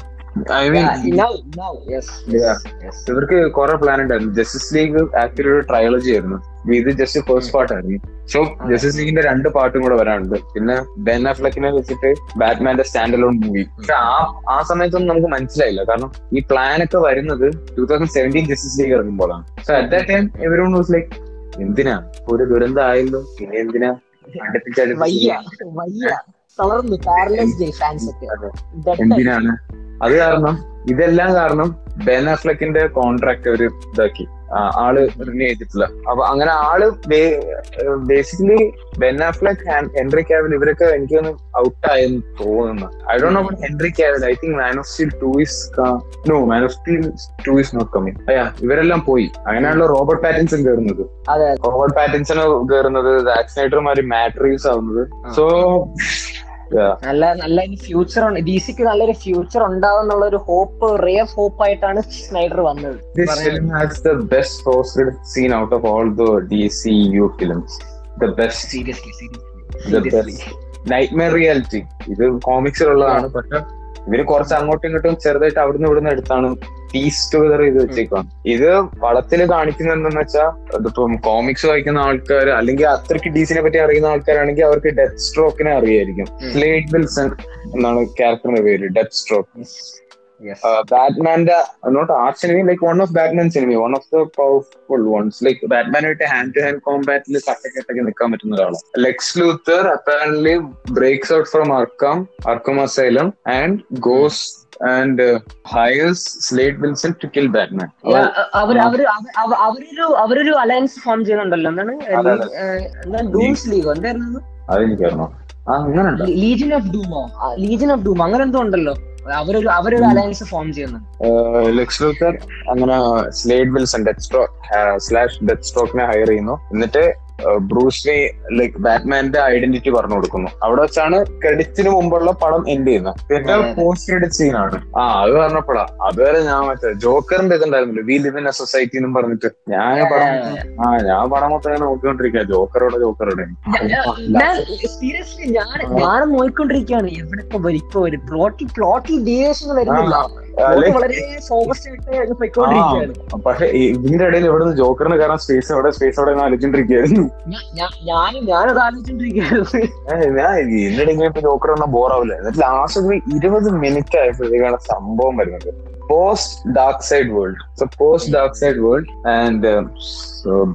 I mean now now yes Yeah. yes ഇവർക്ക് കുറെ പ്ലാൻ ഉണ്ടായിരുന്നു ജസ്റ്റിസ് ലീഗ് ആക്ച്വലി ഒരു ട്രയോളജി ആയിരുന്നു ഇത് ജസ്റ്റ് ഫസ്റ്റ് പാർട്ടായിരുന്നു സോ ജസ്റ്റിസ് ലീഗിന്റെ രണ്ട് പാർട്ടും കൂടെ വരാനുണ്ട്. പിന്നെ ബെൻ അഫ്ലക്കിനെ വെച്ചിട്ട് ബാറ്റ്മാന്റെ സ്റ്റാൻഡ് അലോൺ മൂവി പക്ഷെ ആ ആ സമയത്തൊന്നും നമുക്ക് മനസ്സിലായില്ല. കാരണം ഈ പ്ലാൻ ഒക്കെ വരുന്നത് two thousand seventeen Justice League ഇറങ്ങുമ്പോഴാണ്. So at that time everyone was like എന്തിനാ? ഒരു ദുരന്തം ആയല്ലോ. പിന്നെ എന്തിനാ? അടുപ്പിച്ചടുപ്പിച്ച്. എന്തിനാണ്? അത് കാരണം ഇതെല്ലാം കാരണം ബെൻ അഫ്ലക്കിന്റെ കോൺട്രാക്ട് അവർ ഇതാക്കി. ആൾ റിന്യൂ ചെയ്തിട്ടില്ല. അപ്പൊ അങ്ങനെ ആൾ basically Ben Affleck Henry Cavill ഇവരൊക്കെ എനിക്കൊന്ന് ഔട്ട് ആയെന്ന് തോന്നുന്നു. I Dr know Henry Cavill I think Man of Steel two is no Man of Steel two is not coming അയ്യാ ഇവരെല്ലാം പോയി. അങ്ങനെയാണല്ലോ റോബർട്ട് പാറ്റിൻസൺ കയറുന്നത് അതെ റോബർട്ട് പാറ്റിൻസൺ കയറുന്നത് വാക്സിനേറ്റർമാര് മാട്രീസ് ആവുന്നത്. സോ നല്ല നല്ല ഫ്യൂച്ചർ ഡി സിക്ക് നല്ലൊരു ഫ്യൂച്ചർ ഉണ്ടാവും എന്നുള്ള ഒരു ഹോപ്പ് റേ ഓഫ് ഹോപ്പ് ആയിട്ടാണ് സ്നൈഡർ വന്നത്. This പറയാൻ- film has the best post-credit scene out of all the DCU films. The best, seriously the best. Nightmare reality. ഇത് കോമിക്സിലുള്ളതാണ് പക്ഷെ ഇവർ കുറച്ച് അങ്ങോട്ടും ഇങ്ങോട്ടും ചെറുതായിട്ട് അവിടുന്ന് ഇവിടുന്ന് എടുത്താണ് പീസ് ടുഗദർ ചെയ്ത് വെച്ചേക്കാം ഇത് വളത്തിൽ കാണിക്കുന്ന എന്തെന്ന് വെച്ചാൽ ഇതിപ്പം കോമിക്സ് വായിക്കുന്ന ആൾക്കാർ അല്ലെങ്കിൽ അത്രയ്ക്ക് ഡീസിനെ പറ്റി അറിയുന്ന ആൾക്കാരാണെങ്കിൽ അവർക്ക് ഡെത്ത് സ്ട്രോക്കിനെ അറിയായിരിക്കും. സ്ലേറ്റ് വിൽസൺ എന്നാണ് ക്യാരക്ടറിന്റെ പേര് Deathstroke ബാറ്റ്മാന്റെ not arch enemy like one of Batman's enemy one of the powerful ones like ബാറ്റ്മാനായിട്ട് hand to hand കോമ്പാറ്റിൽ കട്ടക്കെട്ടൊക്കെ നിൽക്കാൻ പറ്റുന്ന ഒരാളാണ് Lex Luthor apparent breaks out from Arkham Arkham Asylum and goes and hires Slade Wilson to kill Batman അവർ അവർ അവ- അവ- അവരൊരു അവരൊരു അലയൻസ് ഫോം ചെയ്യുന്നുണ്ടല്ലോ. എന്താണ്? ഡൂംസ് ലീഗോ എന്തായിരുന്നു അതെനിക്കറിയണോ ആ അങ്ങനെ ലീജൻ ഓഫ് ഡൂമോ ലീജൻ ഓഫ് ഡൂമോ അങ്ങനെ എന്തോ ഉണ്ടല്ലോ. അവരൊരു അവരൊരു അലയൻസ് ഫോം ചെയ്യുന്നുണ്ട്. അങ്ങനെ Slade Wilson Deathstroke slash ഡെത്ത് സ്ട്രോക്കിനെ ഹയർ ചെയ്യുന്നു. എന്നിട്ട് ബ്രൂസ്ലി ലൈക് ബാറ്റ്മാന്റെ ഐഡന്റിറ്റി പറഞ്ഞു കൊടുക്കുന്നു. അവിടെ വെച്ചാണ് ക്രെഡിറ്റിന് മുമ്പുള്ള പടം എൻഡ് ചെയ്യുന്നത്. പിന്നെ. പോസ്റ്റ് ക്രെഡിറ്റ് സീനാണ് ആ അത് പറഞ്ഞപ്പോഴാ. അതുവരെ ഞാൻ മറ്റേ ജോക്കറിന്റെ ഇതുണ്ടായിരുന്നില്ല we live in a society എന്നും പറഞ്ഞിട്ട്. ഞാൻ പടം ആ ഞാൻ പടം മൊത്തം ഇങ്ങനെ നോക്കിക്കൊണ്ടിരിക്കുക ജോക്കറോടെ ജോക്കറോടെ. ഞാൻ സീരിയസ്ലി ഞാൻ ഞാൻ നോയിക്കൊണ്ടിരിക്കുകയാണ് എവിടെ ഇപ്പൊ പ്ലോട്ടി പ്ലോട്ടി പ്ലോട്ടിൽ പ്ലോട്ടിൽ വരുന്നില്ല. പക്ഷെ ഇതിന്റെ ഇടയിൽ ഇവിടെ നിന്ന് ജോക്കറിന് കാരണം സ്പേസ് എവിടെ സ്പേസ് എവിടെ ആലോചിച്ചിരിക്കുന്നു ഞാൻ- ഇതിന്റെ ഇടയിൽ ഇപ്പൊ ജോക്കർ ഒന്നും ബോറാവില്ല എന്നിട്ട് ലാസ്റ്റ് ഒരു ഇരുപത് മിനിറ്റ് ആയപ്പോഴത്തേക്കാണ് സംഭവം വരുന്നത്. Post Darkseid world so post Darkseid world and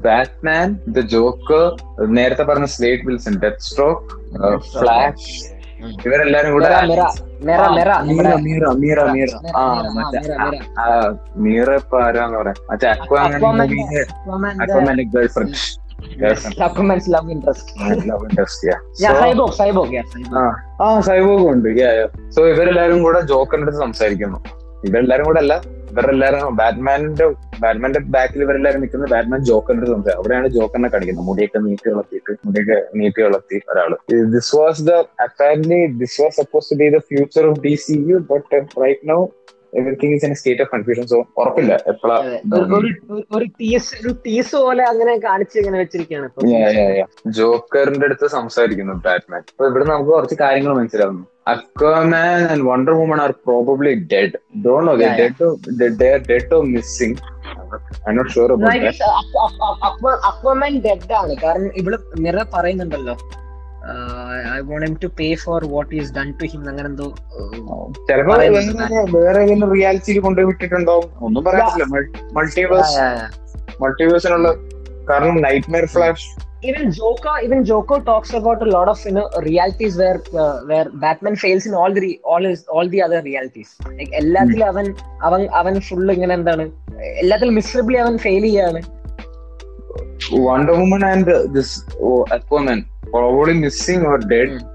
Batman the Joker നേരത്തെ പറഞ്ഞ Slade Wilson Deathstroke Flash ഇവരെല്ലാരും കൂടെ മെറ ഇപ്പൊ ആരാന്ന് പറയാം. മറ്റേ അക്വാമാന്റെ Aquaman's love interest. Love interest സൈബോഗും ഉണ്ട് സോ ഇവരെല്ലാരും കൂടെ ജോക്കറിന്റെ അടുത്ത് സംസാരിക്കുന്നു. ഇവരെല്ലാരും കൂടെ അല്ല ഇവരെല്ലാരും ബാറ്റ്മാന്റെ ബാറ്റ്മാന്റെ ബാക്കിൽ ഇവരെല്ലാരും നിൽക്കുന്നത് ബാറ്റ്മാൻ ജോക്കറിന്റെ സംഭവം അവിടെയാണ് ജോക്കറിനെ കാണിക്കുന്നത് മുടിയൊക്കെ നീട്ടി വളർത്തിയിട്ട് മുടിയൊക്കെ നീട്ടി വളർത്തി ഒരാൾ. This was the apparent this was suppose to be the future of D C U but right now everything is state of confusion so ഉറപ്പില്ല എപ്പോഴാ. ഒരു- ടീസ് പോലെ അങ്ങനെ കാണിച്ച് ഇങ്ങനെ വെച്ചിരിക്കുകയാണ് ജോക്കറിന്റെ അടുത്ത് സംസാരിക്കുന്നു ബാറ്റ്മാൻ അപ്പൊ ഇവിടെ നമുക്ക് കുറച്ച് കാര്യങ്ങൾ മനസ്സിലാവുന്നു. Aquaman and Wonder Woman are probably dead don't know. Dead oh missing Aquaman dead ആണ്. കാരണം ഇവിടെ നിറ പറയുന്നുണ്ടല്ലോ. I want him to pay for what is done to him അങ്ങനെ എന്തോ ചിലപ്പോ. വേറെ- ഏതെങ്കിലും റിയാലിറ്റിയിൽ കൊണ്ടുപോയി വിട്ടിട്ടുണ്ടാവും ഒന്നും പറയാനില്ല. മൾട്ടിവേഴ്സ് മൾട്ടിവേഴ്സിനുള്ള കാരണം nightmare Flash even Joker, even Joker talks about a lot of you know realities where uh, where Batman fails in all the re- all his all the other realities. Like എല്ലാത്തിലും അവൻ അവൻ അവൻ full ഇങ്ങനെ എന്താണ് എല്ലാത്തിലും miserably അവൻ fail ചെയ്യാണ്. Wonder Woman and this Aquaman probably missing or dead. Mm.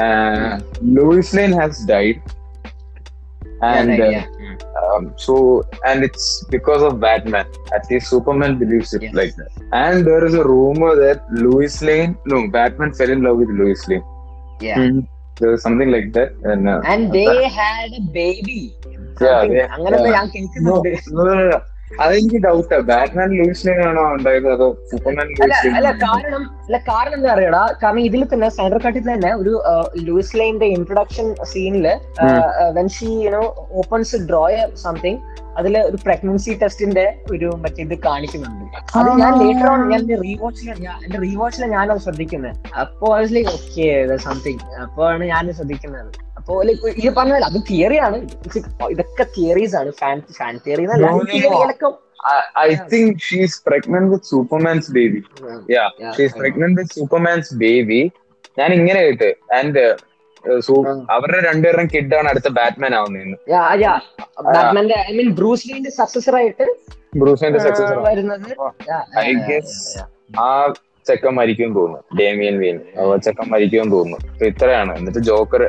Uh, Lane has died, and yeah, uh, yeah. Uh, um, so and it's because of Batman. At least Superman believes it yes. like that. And there is a rumor that Louis Lane, no, Batman fell in love with Louis Lane. Yeah. Mm-hmm. There was something like that, and uh, and they uh, had a baby. Yeah, they, yeah. No, no, no, no. അതെനിക്ക് doubt Batman ലൂസിനാണോ Lane ആണോ ഉണ്ടായത് അതോ Superman അല്ല അല്ല കാരണം അല്ല കാരണം എന്താ അറിയടാ? കാരണം ഇതിൽ തന്നെ സൈഡർ കട്ടിൽ തന്നെ ഒരു ലൂയിസ് ലൈന്റെ ഇൻട്രൊഡക്ഷൻ സീനിൽ when she you know opens drawer something അതിൽ ഒരു പ്രഗ്നൻസി ടെസ്റ്റിന്റെ ഒരു മറ്റേ ഇത് കാണിക്കുന്നുണ്ട്. അത് ഞാൻ ലേറ്റർ ഓൺ ഞാൻ റീവാച്ചിൽ എന്റെ റീവാച്ചിൽ ഞാനത് ശ്രദ്ധിക്കുന്നത് അപ്പോ ഓബിയസ്ലി ഓക്കെ സംതിങ് അപ്പോ ആണ് ഞാൻ ശ്രദ്ധിക്കുന്നത്. അപ്പോ ലൈക്ക് ഈ പറഞ്ഞ അത് തിയറിയാണ് ഇതൊക്കെ തിയറീസ് ആണ് fan fan theory no. I think she's pregnant with Superman's baby. Yeah, Yeah, she's I know. pregnant with Superman's baby. ഞാൻ ഇങ്ങനെ കേട്ട് ആൻഡ് ആ. അവരുടെ രണ്ടുപേരും കിഡാണ് അടുത്ത ബാറ്റ്മാൻ ബാറ്റ്മാന്റെ ഐ മീൻ ബ്രൂസ് ലീന്റെ സക്സസർ ആയിട്ട് ബ്രൂസ്ലിന്റെ സക്സസർ വരുന്നത് ഐ yeah, yeah, yeah. ആ ചെക്കൻ മരിക്കും തോന്നുന്നു. ഡേമിയൻ വീൻ. ചെക്കൻ മരിക്കും തോന്നുന്നു. അപ്പൊ ഇത്രയാണ്. എന്നിട്ട് ജോക്കർ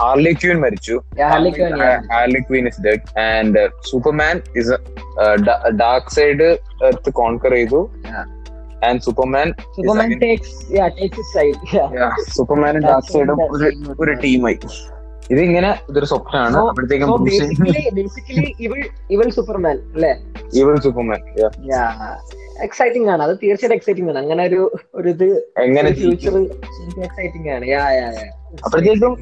ഹാർലി ക്യൂൻ മരിച്ചു. Harley Quinn is dead. And Superman is Darkseid earth conquer ചെയ്തു. And Superman Superman. സൂപ്പർമാനും ഡാർക്ക് സൈഡും. ഒരു ടീമായി. ഇതിങ്ങനെ ഇതൊരു സ്വപ്നമാണ്. സൂപ്പർമാൻ അല്ലേ? ഇവൾ സൂപ്പർമാൻ എക്സൈറ്റിംഗ് ആണ്. അത് തീർച്ചയായിട്ടും എക്സൈറ്റിംഗ് ആണ്. അങ്ങനെ ഒരു ഒരു ഇത് എങ്ങനെ ഫ്യൂച്ചർ എക്സൈറ്റിംഗ് ആണ്. യാ യാ യാ അപ്പോഴത്തേക്കും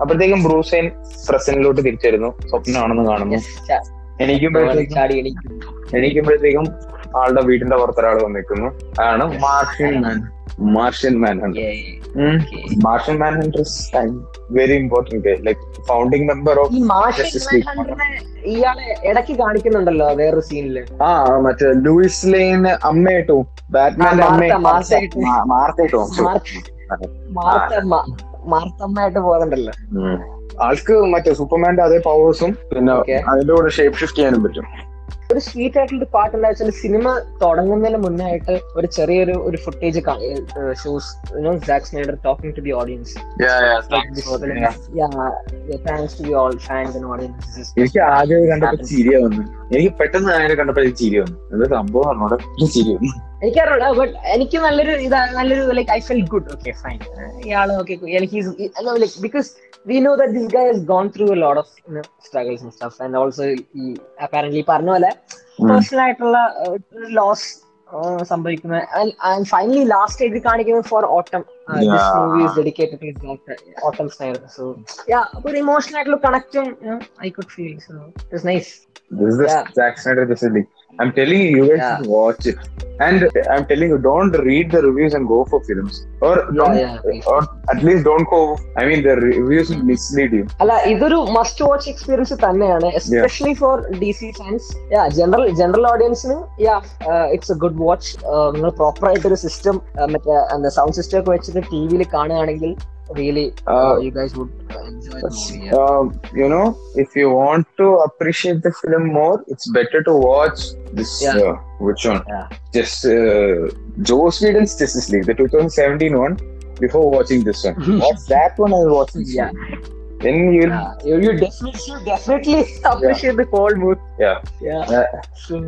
അപ്പോഴത്തേക്കും ബ്രൂസൈൻ പ്രസന്റിലോട്ട് തിരിച്ചിരുന്നു സ്വപ്നമാണെന്ന് കാണുന്നു. എണീക്കുമ്പോഴത്തേക്കും ചാടി എനിക്ക് എണീക്കുമ്പോഴത്തേക്കും ആളുടെ വീടിന്റെ പുറത്തൊരാൾ വന്നിരിക്കുന്നു. അതാണ് Martian man Martian man Martian Manhunter very important like founding member of ഈ മാർഷ്യൻ Justice ഇയാളെ ഇടയ്ക്ക് കാണിക്കുന്നുണ്ടല്ലോ വേറൊരു സീനിൽ ആ മറ്റേ ലൂയിസ് ലൈൻ അമ്മയിട്ടു ബാറ്റ്മാന്റെ അമ്മ. മാർത്തയിട്ട്. മാർത്തയിട്ടു മാർത്തമ്മ മാർത്തമ്മയായിട്ട് പോകുന്നുണ്ടല്ലോ ആൾക്ക് മറ്റേ സൂപ്പർമാന്റെ അതേ പവേഴ്സും പിന്നെ. അതിന്റെ കൂടെ ഷേപ്പ് ഷിഫ്റ്റ് ചെയ്യാനും പറ്റും. ഒരു സ്വീറ്റ് ആയിട്ടുള്ള പാട്ട് എന്താ വെച്ചാൽ സിനിമ തുടങ്ങുന്നതിന് മുന്നേ ആയിട്ട് ഒരു ചെറിയൊരു ഒരു footage shows Zack Snyder talking to the audience thanks to the all fans and audience എനിക്ക് ആദ്യം കണ്ടപ്പോ ചിരി വന്നു. എനിക്ക് പെട്ടെന്ന് അതിനെ കണ്ടപ്പോ എനിക്ക് ചിരി വന്നു. എന്താ സംഭവം? പറഞ്ഞോടെ ചിരി വന്നു. എനിക്കറിയില്ല ബട്ട് എനിക്ക് നല്ലൊരു ഇതാ നല്ലൊരു like I felt good okay fine ഇയാൾ ഓക്കെ എനിക്ക് like because we know that this guy has gone through a lot of struggles and stuff and also ഈ അപ്പാരന്റ് പറഞ്ഞ പോലെ പേഴ്സണൽ ആയിട്ടുള്ള ലോസ് സംഭവിക്കുന്ന ആൻഡ് ഫൈനലി ലാസ്റ്റ് എഴുതി കാണിക്കുന്നത് for Autumn this movie is dedicated to Autumn Snyder so yeah ഒരു emotional ആയിട്ടുള്ള കണക്റ്റും I could feel so it's nice this is the Yeah. ഇസ് League. I'm telling you, you guys Yeah. should watch it. And I'm telling you, don't read the reviews and go for films. Or don't, yeah. or at least don't go. I mean, the reviews will mislead you. അല്ല ഇതൊരു must watch experience തന്നെയാണ് especially for D C fans general general general ഓഡിയൻസിന് yeah it's a good watch നിങ്ങൾ proper ആയിട്ട് ഒരു system മറ്റേ എന്താ sound system ഒക്കെ വെച്ചിട്ട് ടി വിയിൽ കാണുകയാണെങ്കിൽ really uh, uh, you guys would enjoy the movie. Yeah. Um, you know, if you want to appreciate the film more, it's better to watch this. Yeah. Uh, which one? Yeah. Just uh, Joe Sweden's Justice League, the 2017 one. Before watching this one, watch that one I watch this yeah. Then you'll yeah. you, you definitely definitely appreciate yeah. the whole movie. Yeah, yeah. Uh, so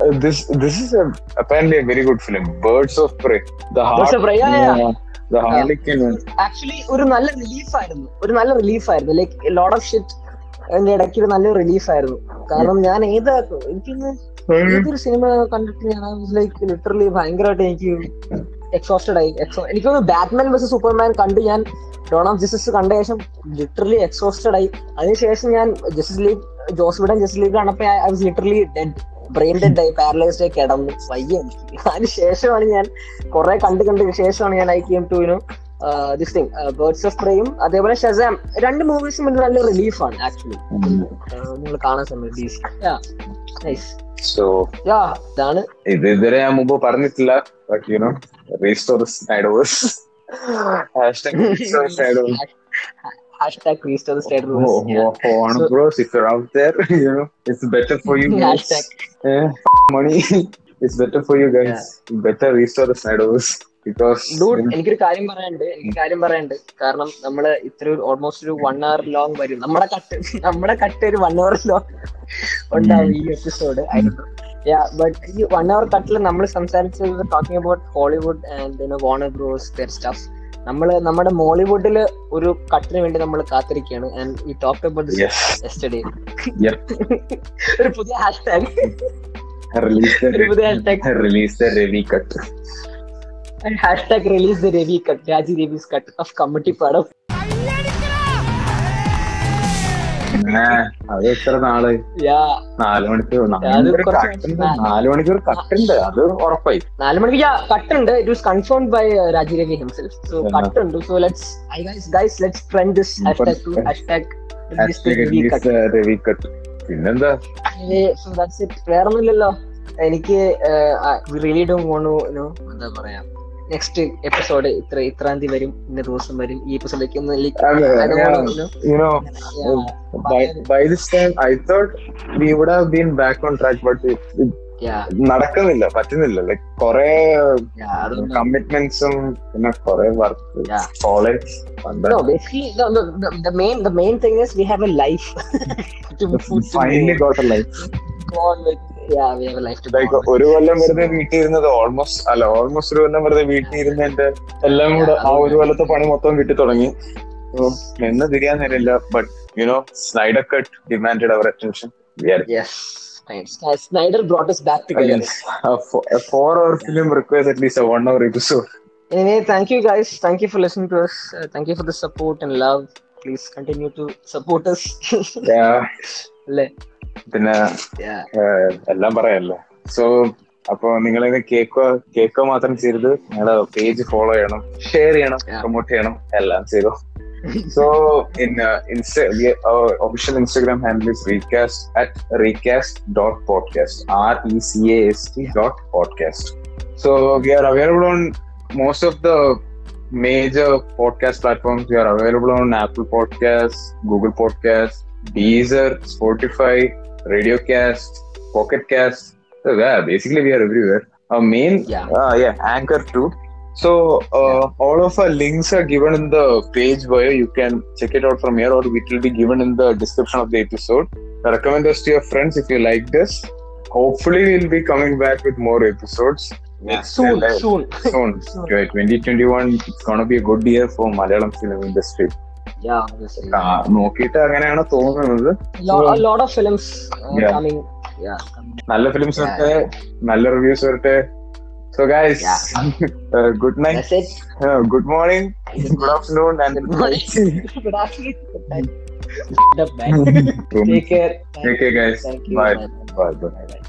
uh, this this is a, apparently a very good film, Birds of Prey. The Birds of Prey, yeah. yeah. Actually ഒരു നല്ല relief ആയിരുന്നു. ഒരു നല്ല relief ആയിരുന്നു. Like load of shit എന്റെ ഇടയ്ക്ക് ഒരു നല്ല റിലീഫ് ആയിരുന്നു. കാരണം ഞാൻ ഏതാ എനിക്കിന്ന് ഏതൊരു സിനിമ കണ്ടിട്ട് ഞാൻ ലൈക്ക് ലിറ്ററലി ഭയങ്കരമായിട്ട് എനിക്ക് എക്സോസ്റ്റഡ് ആയി. എക്സോ എനിക്കൊന്ന് ബാറ്റ്മാൻ വെസ് സൂപ്പർമാൻ കണ്ട് ഞാൻ ഡോൺ ഓഫ് ജസ്റ്റിസ് കണ്ട ശേഷം ലിറ്ററലി എക്സോസ്റ്റഡ് ആയി. അതിനുശേഷം ഞാൻ Justice League Joss Whedon Justice League കണ്ടപ്പോ I was literally dead brain dead ആയി പാരലൈസ്ഡ് ആയി കിടന്നു. വയ്യ എനിക്ക്. അതിന് ശേഷമാണ് ഞാൻ കുറെ കണ്ട് കണ്ട് ശേഷമാണ് ഞാൻ I get to you know this thing Birds of പ്രേയും അതേപോലെ ഷസാം രണ്ട് മൂവീസും എനിക്ക് നല്ല റിലീഫാണ് ആക്ച്വലി നിങ്ങൾ കാണാൻ സമയത്ത് സി ഇതാണ്. ഇത് ഇതുവരെ ഞാൻ മുമ്പ് പറഞ്ഞിട്ടില്ല. But you know restore Snyder's hashtag restore Snyderverse the State Rules. Oh, yeah. oh, on So- bros, if you're out there, you know, it's better for you guys. Hashtag. Eh, money. it's better for you guys. Yeah. better restore the Snyderverse because dude എനിക്കൊരു കാര്യം പറയാനുണ്ട് എനിക്ക് കാര്യം പറയാനുണ്ട് കാരണം നമ്മൾ ഇത്ര almost ഒരു വൺ അവർ ലോങ് വരും നമ്മുടെ കട്ട് നമ്മുടെ കട്ട് ഒരു വൺ അവർ ലോങ് ഉണ്ടാവും ഈ എപ്പിസോഡ് യാ ബട്ട് ഈ വൺ അവർ കട്ടിൽ നമ്മൾ സംസാരിച്ചത് talking about Hollywood and Warner Bros their stuff നമ്മൾ നമ്മുടെ മോളിവുഡിൽ ഒരു കട്ടിന് വേണ്ടി നമ്മൾ കാത്തിരിക്കുകയാണ് and we talk about this yesterday. ഒരു പുതിയ ഹാഷ്ടാഗ് ഒരു പുതിയ hashtag cut. Hashtag release the Ravi cut Raji Ravi's cut of committee പടം അത് എത്ര നാൾ? നാല് മണിക്കൂർ നാല് മണിക്കൂർ കട്ടുണ്ട്. അത് ഉറപ്പായി. നാല് മണിക്ക് കട്ടുണ്ട്. It was confirmed by Rajiravi himself so. കട്ടുണ്ട്. So let's I guys guys let's trend this hashtag to hashtag Ravi cut. പിന്നെന്താ? സോ ദാറ്റ്സ് ഇറ്റ് വേറൊന്നുമില്ലല്ലോ. എനിക്ക് റിയലി പോണു വോണു എന്താ പറയാ? നെക്സ്റ്റ് എപ്പിസോഡ് ഇത്ര ഇത്രാം തീയതി വരും ഇന്ന ദിവസം വരും ഈ എപ്പിസോഡിലേക്ക് ഒന്ന് like, അതെ, I don't yeah. wanna, you know, you know yeah, by by this time I thought we would have been back on track but it, it yeah, നടക്കുന്നില്ല പറ്റുന്നില്ല ലൈക് കൊറേ കമ്മിറ്റ്മെന്റ്സും പിന്നെ കൊറേ work. College No, basically, no, no, the, the main the main thing is we have a life to, to finally got life Yeah, a. ഒരു കൊല്ലം വെറുതെ വീട്ടിൽ ഇരുന്നത് ഓൾമോസ്റ്റ് അല്ല ഓൾമോസ്റ്റ് ഒരു കൊല്ലം വെറുതെ വീട്ടിൽ ഇരുന്നതിന്റെ എല്ലാം കൂടെ ആ ഒരു കൊല്ലത്തെ പണി മൊത്തം കിട്ടി തുടങ്ങി എന്ന് തിരിയാൻ നേരില്ല but you know Snyder cut demanded our attention Yes, Snyder brought us back together. film requires at least a one hour episode. Anyway, thank you guys. Thank you for listening to us. Uh, thank you for the support and love. Please continue to support us. അല്ലേ? പിന്നെ yeah. ഏഹ്, എല്ലാം പറയാമല്ലോ so അപ്പൊ നിങ്ങളിത് കേക്കോ കേക്കോ മാത്രം ചെയ്ത് നിങ്ങളുടെ പേജ് ഫോളോ ചെയ്യണം ഷെയർ ചെയ്യണം Yeah. പ്രൊമോട്ട് ചെയ്യണം എല്ലാം ചെയ്തു so in insta official Instagram handle is Recast at Recast dot podcast R E C A S T dot podcast so we are available on most of the major podcast platforms. We are available on Apple Podcasts, Google Podcasts, Deezer, Spotify, Radiocast, Pocket Cast. So yeah, basically we are everywhere. Our main, Yeah. uh, yeah, Anchor too. So uh, all of our links are given in the page bio. You can check it out from here, or it will be given in the description of the episode. I Recommend us to your friends if you like this. Hopefully, we'll be coming back with more episodes. It's, Soon, soon. soon. Soon. 2021 it's gonna be a good year for Malayalam film industry. Yeah, obviously. ആ, നോക്കിയിട്ട് അങ്ങനെയാണ് തോന്നുന്നത് Lo- a lot of films uh, Yeah. coming. Yeah. coming. നല്ല films Yeah. വരട്ടെ നല്ല reviews വരട്ടെ so guys good night That's it. Good morning good afternoon and Good morning. Good afternoon. Good night. Shut up, man. Take care. Take care, guys. Thank you. Bye. Bye. Bye. Bye. Bye.